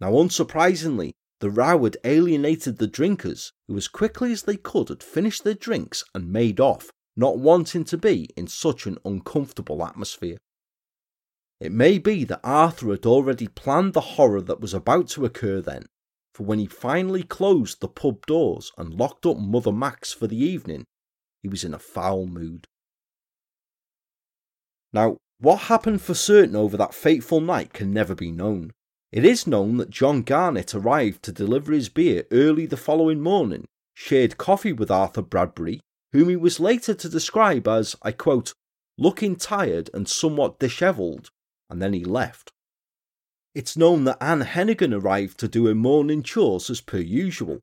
Now, unsurprisingly, the row had alienated the drinkers, who as quickly as they could had finished their drinks and made off, not wanting to be in such an uncomfortable atmosphere. It may be that Arthur had already planned the horror that was about to occur then, for when he finally closed the pub doors and locked up Mother Mac's for the evening, he was in a foul mood. Now, what happened for certain over that fateful night can never be known. It is known that John Garnett arrived to deliver his beer early the following morning, shared coffee with Arthur Bradbury, whom he was later to describe as, I quote, looking tired and somewhat dishevelled, and then he left. It's known that Anne Hennigan arrived to do her morning chores as per usual,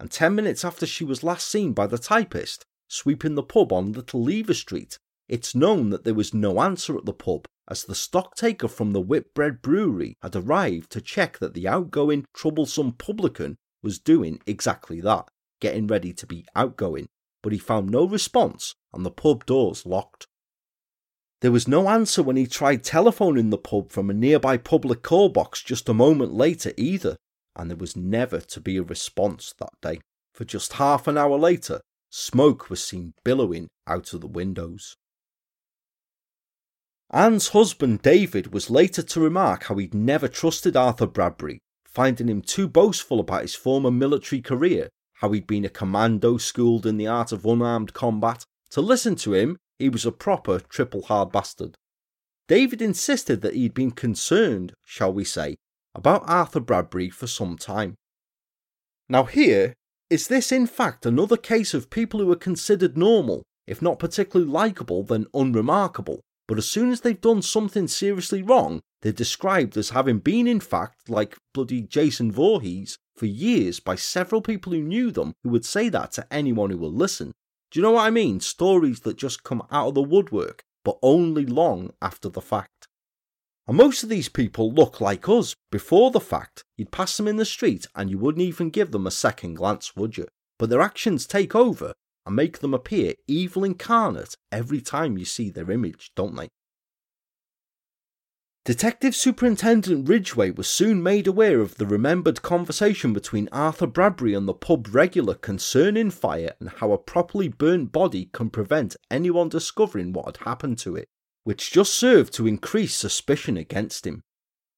and ten minutes after she was last seen by the typist, sweeping the pub on Little Lever Street, it's known that there was no answer at the pub as the stocktaker from the Whitbread Brewery had arrived to check that the outgoing, troublesome publican was doing exactly that, getting ready to be outgoing, but he found no response and the pub doors locked. There was no answer when he tried telephoning the pub from a nearby public call box just a moment later either, and there was never to be a response that day. For just half an hour later, smoke was seen billowing out of the windows. Anne's husband David was later to remark how he'd never trusted Arthur Bradbury, finding him too boastful about his former military career, how he'd been a commando schooled in the art of unarmed combat. To listen to him, he was a proper triple hard bastard. David insisted that he'd been concerned, shall we say, about Arthur Bradbury for some time. Now, here, is this in fact another case of people who are considered normal, if not particularly likeable, then unremarkable, but as soon as they've done something seriously wrong, they're described as having been, in fact, like bloody Jason Voorhees for years by several people who knew them who would say that to anyone who will listen, do you know what I mean? Stories that just come out of the woodwork, but only long after the fact. And most of these people look like us. Before the fact, you'd pass them in the street and you wouldn't even give them a second glance, would you? But their actions take over and make them appear evil incarnate every time you see their image, don't they? Detective Superintendent Ridgway was soon made aware of the remembered conversation between Arthur Bradbury and the pub regular concerning fire and how a properly burnt body can prevent anyone discovering what had happened to it, which just served to increase suspicion against him.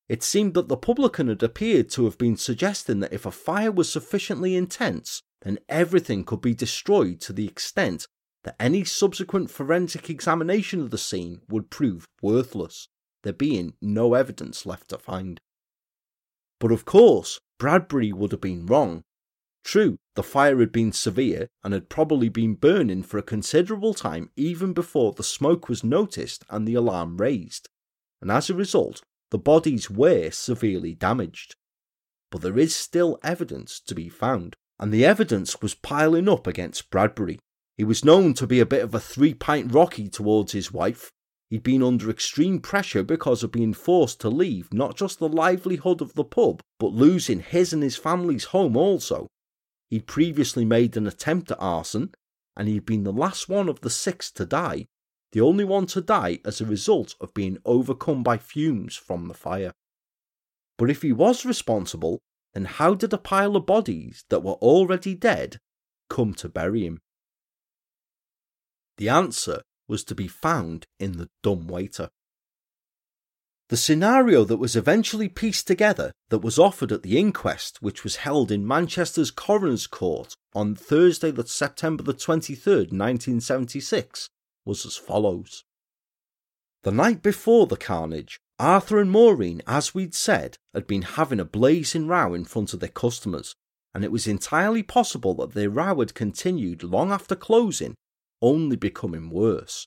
It seemed that the publican had appeared to have been suggesting that if a fire was sufficiently intense, then everything could be destroyed to the extent that any subsequent forensic examination of the scene would prove worthless there being no evidence left to find. But of course, Bradbury would have been wrong. True, the fire had been severe and had probably been burning for a considerable time even before the smoke was noticed and the alarm raised, and as a result, the bodies were severely damaged. But there is still evidence to be found, and the evidence was piling up against Bradbury. He was known to be a bit of a three pint Rocky towards his wife, He'd been under extreme pressure because of being forced to leave not just the livelihood of the pub, but losing his and his family's home also. He'd previously made an attempt at arson, and he'd been the last one of the six to die, the only one to die as a result of being overcome by fumes from the fire. But if he was responsible, then how did a pile of bodies that were already dead come to bury him? The answer was to be found in the dumb waiter. The scenario that was eventually pieced together that was offered at the inquest, which was held in Manchester's Coroner's Court on Thursday, September the 23rd, 1976, was as follows. The night before the carnage, Arthur and Maureen, as we'd said, had been having a blazing row in front of their customers, and it was entirely possible that their row had continued long after closing only becoming worse.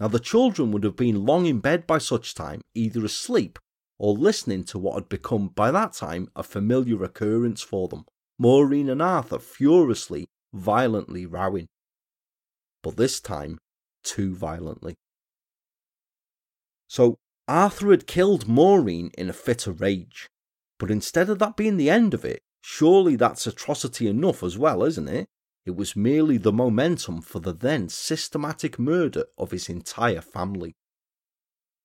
Now, the children would have been long in bed by such time, either asleep or listening to what had become by that time a familiar occurrence for them Maureen and Arthur furiously, violently rowing. But this time, too violently. So, Arthur had killed Maureen in a fit of rage, but instead of that being the end of it, Surely that's atrocity enough as well, isn't it? It was merely the momentum for the then systematic murder of his entire family.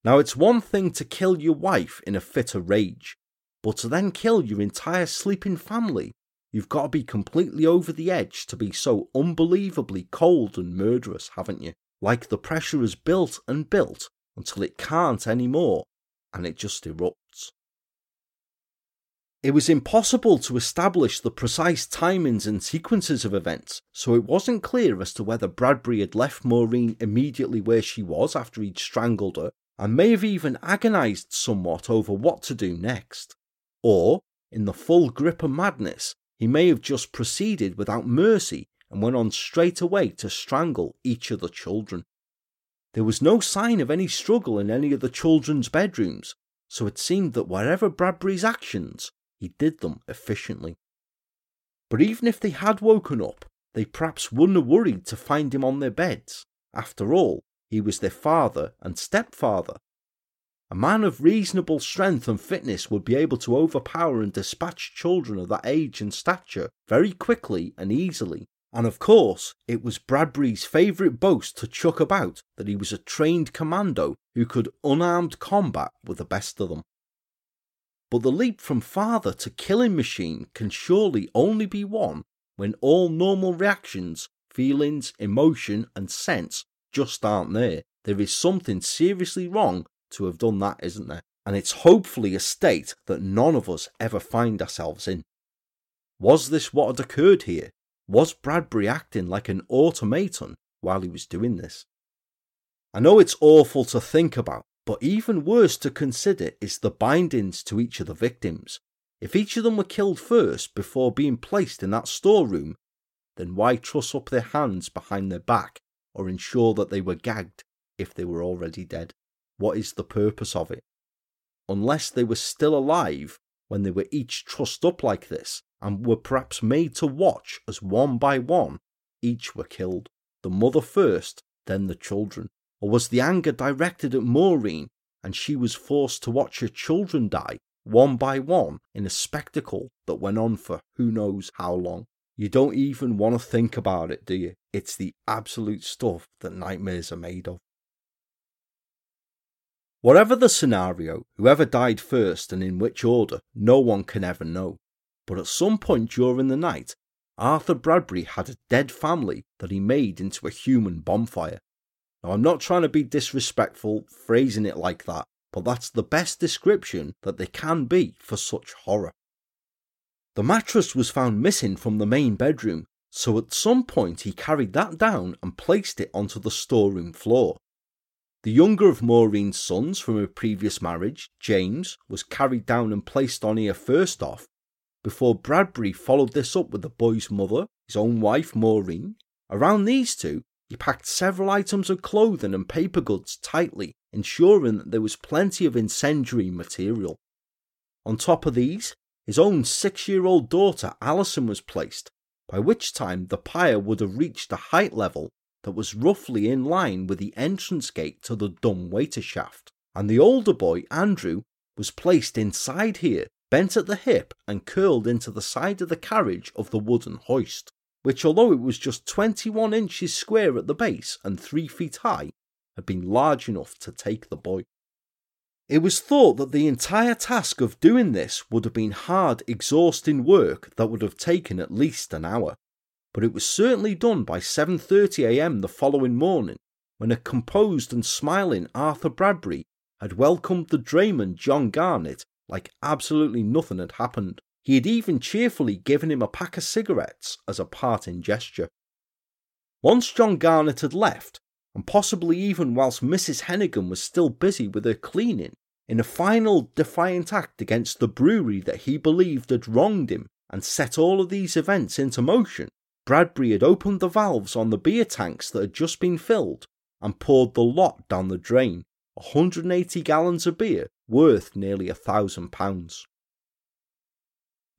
Now, it's one thing to kill your wife in a fit of rage, but to then kill your entire sleeping family, you've got to be completely over the edge to be so unbelievably cold and murderous, haven't you? Like the pressure has built and built until it can't anymore, and it just erupts. It was impossible to establish the precise timings and sequences of events, so it wasn't clear as to whether Bradbury had left Maureen immediately where she was after he'd strangled her, and may have even agonised somewhat over what to do next. Or, in the full grip of madness, he may have just proceeded without mercy and went on straight away to strangle each of the children. There was no sign of any struggle in any of the children's bedrooms, so it seemed that wherever Bradbury's actions, he did them efficiently. But even if they had woken up, they perhaps wouldn't have worried to find him on their beds. After all, he was their father and stepfather. A man of reasonable strength and fitness would be able to overpower and dispatch children of that age and stature very quickly and easily. And of course, it was Bradbury's favourite boast to chuck about that he was a trained commando who could unarmed combat with the best of them. But the leap from father to killing machine can surely only be one when all normal reactions, feelings, emotion, and sense just aren't there. There is something seriously wrong to have done that, isn't there? And it's hopefully a state that none of us ever find ourselves in. Was this what had occurred here? Was Bradbury acting like an automaton while he was doing this? I know it's awful to think about, but even worse to consider is the bindings to each of the victims. If each of them were killed first before being placed in that storeroom, then why truss up their hands behind their back or ensure that they were gagged if they were already dead? What is the purpose of it? Unless they were still alive when they were each trussed up like this and were perhaps made to watch as one by one each were killed, the mother first, then the children. Or was the anger directed at Maureen and she was forced to watch her children die one by one in a spectacle that went on for who knows how long? You don't even want to think about it, do you? It's the absolute stuff that nightmares are made of. Whatever the scenario, whoever died first and in which order, no one can ever know. But at some point during the night, Arthur Bradbury had a dead family that he made into a human bonfire. Now, I'm not trying to be disrespectful phrasing it like that, but that's the best description that there can be for such horror. The mattress was found missing from the main bedroom, so at some point he carried that down and placed it onto the storeroom floor. The younger of Maureen's sons from her previous marriage, James, was carried down and placed on here first off, before Bradbury followed this up with the boy's mother, his own wife Maureen. Around these two, he packed several items of clothing and paper goods tightly, ensuring that there was plenty of incendiary material. On top of these, his own six year old daughter Alison was placed, by which time the pyre would have reached a height level that was roughly in line with the entrance gate to the dumb waiter shaft, and the older boy, Andrew, was placed inside here, bent at the hip and curled into the side of the carriage of the wooden hoist which, although it was just 21 inches square at the base and 3 feet high, had been large enough to take the boy. It was thought that the entire task of doing this would have been hard, exhausting work that would have taken at least an hour, but it was certainly done by 7:30 a.m. the following morning, when a composed and smiling Arthur Bradbury had welcomed the drayman John Garnett like absolutely nothing had happened. He had even cheerfully given him a pack of cigarettes as a parting gesture. Once John Garnett had left, and possibly even whilst Mrs. Hennigan was still busy with her cleaning, in a final defiant act against the brewery that he believed had wronged him and set all of these events into motion, Bradbury had opened the valves on the beer tanks that had just been filled and poured the lot down the drain, 180 gallons of beer worth nearly a thousand pounds.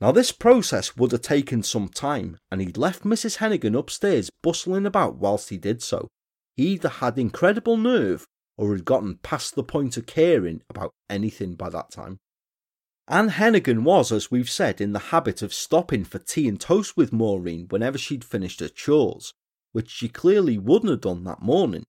Now, this process would have taken some time, and he'd left Mrs. Hennigan upstairs bustling about whilst he did so. He either had incredible nerve or had gotten past the point of caring about anything by that time. Anne Hennigan was, as we've said, in the habit of stopping for tea and toast with Maureen whenever she'd finished her chores, which she clearly wouldn't have done that morning.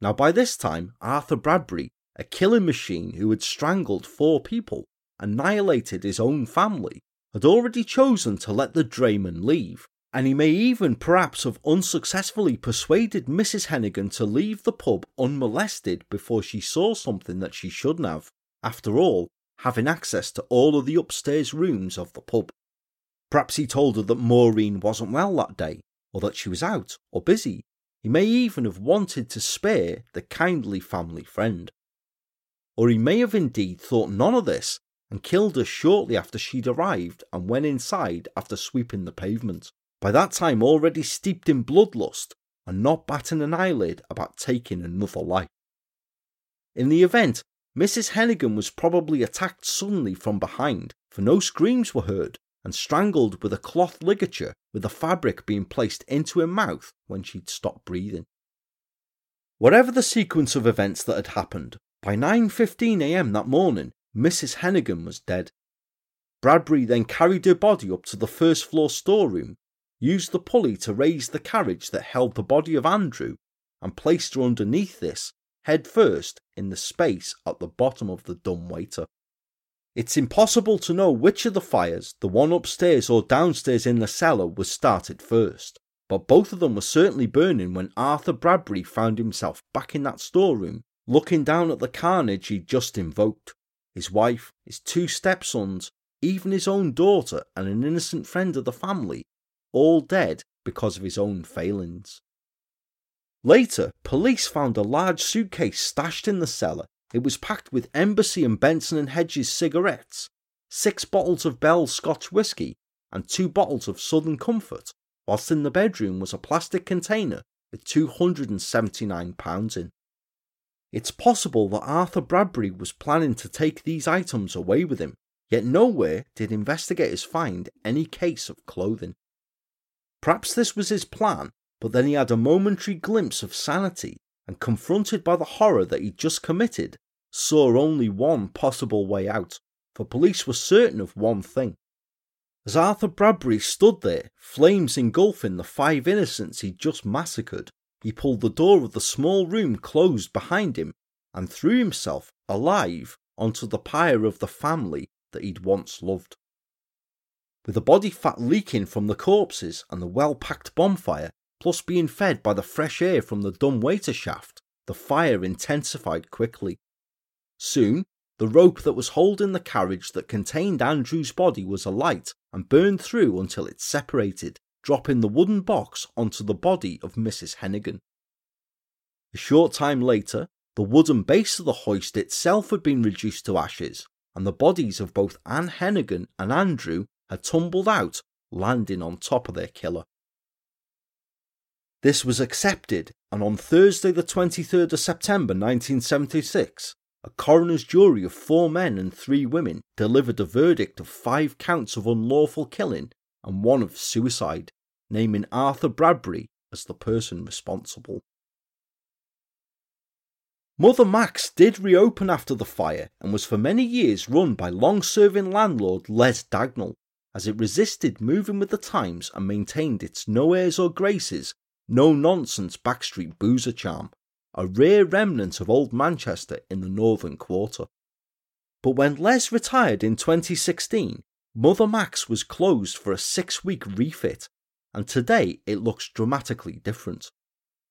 Now, by this time, Arthur Bradbury, a killing machine who had strangled four people, annihilated his own family, had already chosen to let the drayman leave, and he may even perhaps have unsuccessfully persuaded Mrs. Hennigan to leave the pub unmolested before she saw something that she shouldn't have. After all, having access to all of the upstairs rooms of the pub. Perhaps he told her that Maureen wasn't well that day, or that she was out or busy. He may even have wanted to spare the kindly family friend. Or he may have indeed thought none of this and killed her shortly after she'd arrived and went inside after sweeping the pavement by that time already steeped in bloodlust and not batting an eyelid about taking another life. In the event, Mrs. Hennigan was probably attacked suddenly from behind, for no screams were heard, and strangled with a cloth ligature with the fabric being placed into her mouth when she'd stopped breathing. Whatever the sequence of events that had happened, by 9.15am that morning, Mrs. Hennigan was dead. Bradbury then carried her body up to the first floor storeroom used the pulley to raise the carriage that held the body of Andrew and placed her underneath this, head first, in the space at the bottom of the dumbwaiter. It's impossible to know which of the fires, the one upstairs or downstairs in the cellar, was started first, but both of them were certainly burning when Arthur Bradbury found himself back in that storeroom, looking down at the carnage he'd just invoked. His wife, his two stepsons, even his own daughter, and an innocent friend of the family all dead because of his own failings. Later, police found a large suitcase stashed in the cellar. It was packed with Embassy and Benson and Hedges cigarettes, six bottles of Bell's Scotch whisky, and two bottles of Southern Comfort, whilst in the bedroom was a plastic container with £279 in. It's possible that Arthur Bradbury was planning to take these items away with him, yet nowhere did investigators find any case of clothing. Perhaps this was his plan, but then he had a momentary glimpse of sanity and, confronted by the horror that he'd just committed, saw only one possible way out, for police were certain of one thing. As Arthur Bradbury stood there, flames engulfing the five innocents he'd just massacred, he pulled the door of the small room closed behind him and threw himself, alive, onto the pyre of the family that he'd once loved. With the body fat leaking from the corpses and the well packed bonfire, plus being fed by the fresh air from the dumbwaiter shaft, the fire intensified quickly. Soon, the rope that was holding the carriage that contained Andrew's body was alight and burned through until it separated, dropping the wooden box onto the body of Mrs. Hennigan. A short time later, the wooden base of the hoist itself had been reduced to ashes, and the bodies of both Anne Hennigan and Andrew had tumbled out, landing on top of their killer. This was accepted, and on Thursday, the 23rd of September 1976, a coroner's jury of four men and three women delivered a verdict of five counts of unlawful killing and one of suicide, naming Arthur Bradbury as the person responsible. Mother Mac's did reopen after the fire and was for many years run by long serving landlord Les Dagnall, as it resisted moving with the times and maintained its no airs or graces, no nonsense backstreet boozer charm, a rare remnant of old Manchester in the northern quarter. But when Les retired in 2016, Mother Mac's was closed for a six week refit, and today it looks dramatically different.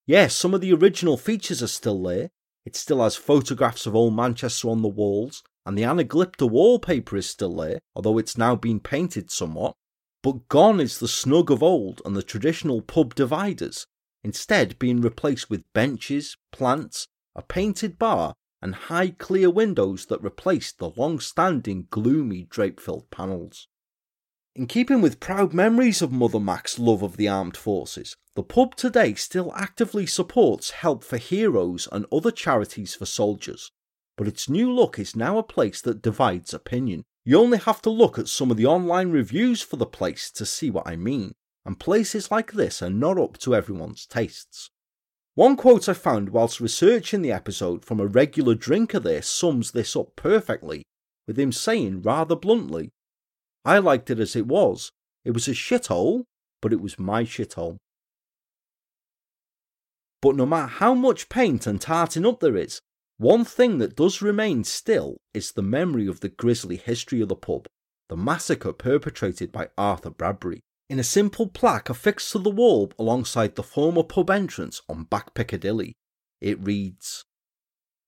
Yes, some of the original features are still there. It still has photographs of old Manchester on the walls, and the Anaglypta wallpaper is still there, although it's now been painted somewhat. But gone is the snug of old and the traditional pub dividers, instead being replaced with benches, plants, a painted bar, and high clear windows that replaced the long standing gloomy drape filled panels. In keeping with proud memories of Mother Mac's love of the armed forces, the pub today still actively supports Help for Heroes and other charities for soldiers, but its new look is now a place that divides opinion. You only have to look at some of the online reviews for the place to see what I mean, and places like this are not up to everyone's tastes. One quote I found whilst researching the episode from a regular drinker there sums this up perfectly, with him saying rather bluntly, I liked it as it was. It was a shithole, but it was my shithole. But no matter how much paint and tarting up there is, one thing that does remain still is the memory of the grisly history of the pub, the massacre perpetrated by Arthur Bradbury, in a simple plaque affixed to the wall alongside the former pub entrance on Back Piccadilly. It reads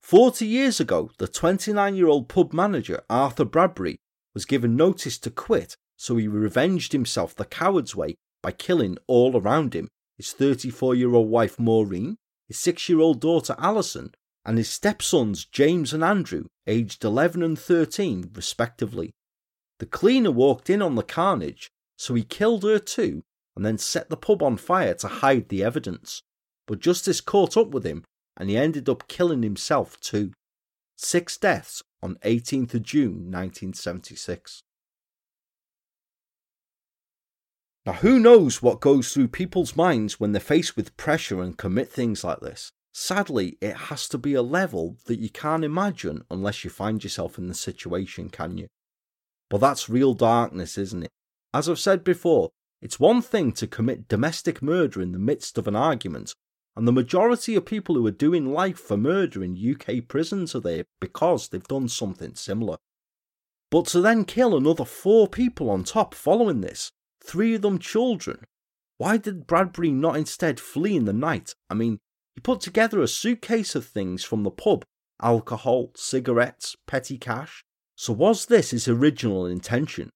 40 years ago, the 29 year old pub manager Arthur Bradbury was given notice to quit, so he revenged himself the coward's way by killing all around him his 34 year old wife Maureen, his 6 year old daughter Alison, and his stepsons James and Andrew, aged 11 and 13 respectively. The cleaner walked in on the carnage, so he killed her too and then set the pub on fire to hide the evidence. But justice caught up with him and he ended up killing himself too. Six deaths on 18th of June 1976. Now, who knows what goes through people's minds when they're faced with pressure and commit things like this? Sadly, it has to be a level that you can't imagine unless you find yourself in the situation, can you? But that's real darkness, isn't it? As I've said before, it's one thing to commit domestic murder in the midst of an argument, and the majority of people who are doing life for murder in UK prisons are there because they've done something similar. But to then kill another four people on top following this, three of them children, why did Bradbury not instead flee in the night? I mean, he put together a suitcase of things from the pub alcohol, cigarettes, petty cash. So was this his original intention?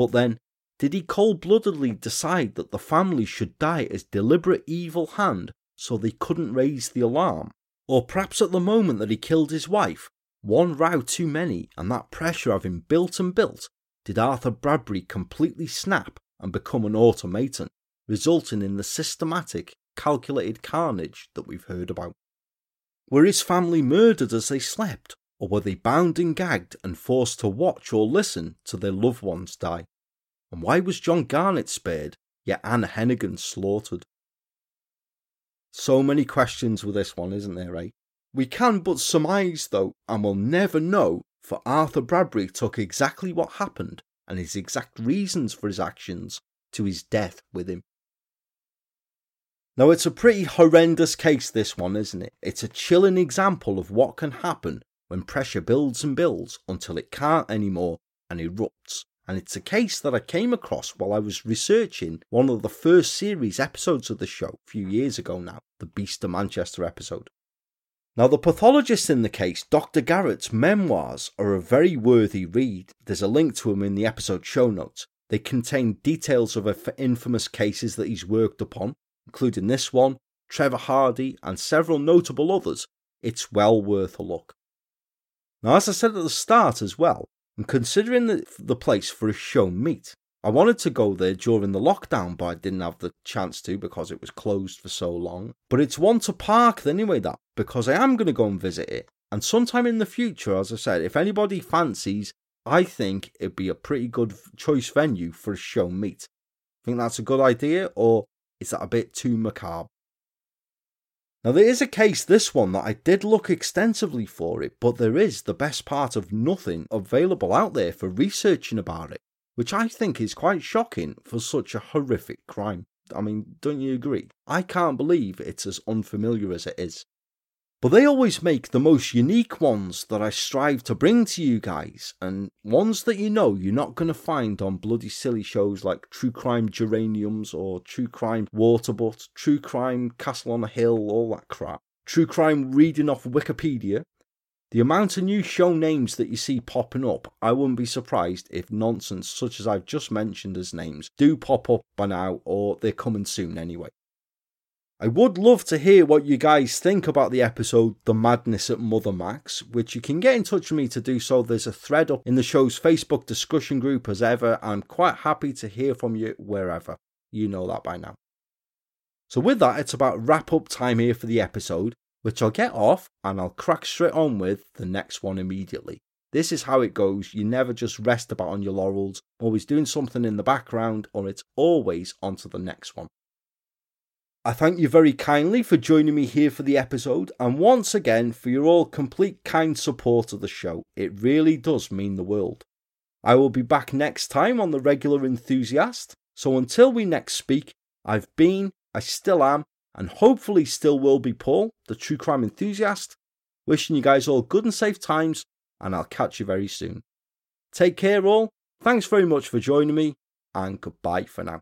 But then, did he cold bloodedly decide that the family should die as deliberate evil hand so they couldn't raise the alarm? Or perhaps at the moment that he killed his wife, one row too many and that pressure having built and built, did Arthur Bradbury completely snap and become an automaton, resulting in the systematic, calculated carnage that we've heard about? Were his family murdered as they slept, or were they bound and gagged and forced to watch or listen to their loved ones die? And why was John Garnett spared, yet Anne Hennigan slaughtered? So many questions with this one, isn't there, eh? We can but surmise, though, and we'll never know, for Arthur Bradbury took exactly what happened and his exact reasons for his actions to his death with him. Now, it's a pretty horrendous case, this one, isn't it? It's a chilling example of what can happen when pressure builds and builds until it can't anymore and erupts and it's a case that I came across while I was researching one of the first series episodes of the show a few years ago now, the Beast of Manchester episode. Now, the pathologist in the case, Dr. Garrett's memoirs, are a very worthy read. There's a link to them in the episode show notes. They contain details of infamous cases that he's worked upon, including this one, Trevor Hardy, and several notable others. It's well worth a look. Now, as I said at the start as well, and considering the, the place for a show meet, I wanted to go there during the lockdown, but I didn't have the chance to because it was closed for so long. But it's one to park anyway, that because I am going to go and visit it. And sometime in the future, as I said, if anybody fancies, I think it'd be a pretty good choice venue for a show meet. Think that's a good idea, or is that a bit too macabre? Now, there is a case, this one, that I did look extensively for it, but there is the best part of nothing available out there for researching about it, which I think is quite shocking for such a horrific crime. I mean, don't you agree? I can't believe it's as unfamiliar as it is. But they always make the most unique ones that I strive to bring to you guys, and ones that you know you're not going to find on bloody silly shows like True Crime Geraniums or True Crime Waterbutt, True Crime Castle on a Hill, all that crap. True Crime reading off Wikipedia. The amount of new show names that you see popping up, I wouldn't be surprised if nonsense such as I've just mentioned as names do pop up by now, or they're coming soon anyway. I would love to hear what you guys think about the episode The Madness at Mother Mac's, which you can get in touch with me to do so. There's a thread up in the show's Facebook discussion group as ever. I'm quite happy to hear from you wherever. You know that by now. So, with that, it's about wrap up time here for the episode, which I'll get off and I'll crack straight on with the next one immediately. This is how it goes. You never just rest about on your laurels, always doing something in the background, or it's always on to the next one. I thank you very kindly for joining me here for the episode, and once again for your all complete kind support of the show. It really does mean the world. I will be back next time on The Regular Enthusiast, so until we next speak, I've been, I still am, and hopefully still will be Paul, the true crime enthusiast, wishing you guys all good and safe times, and I'll catch you very soon. Take care, all. Thanks very much for joining me, and goodbye for now.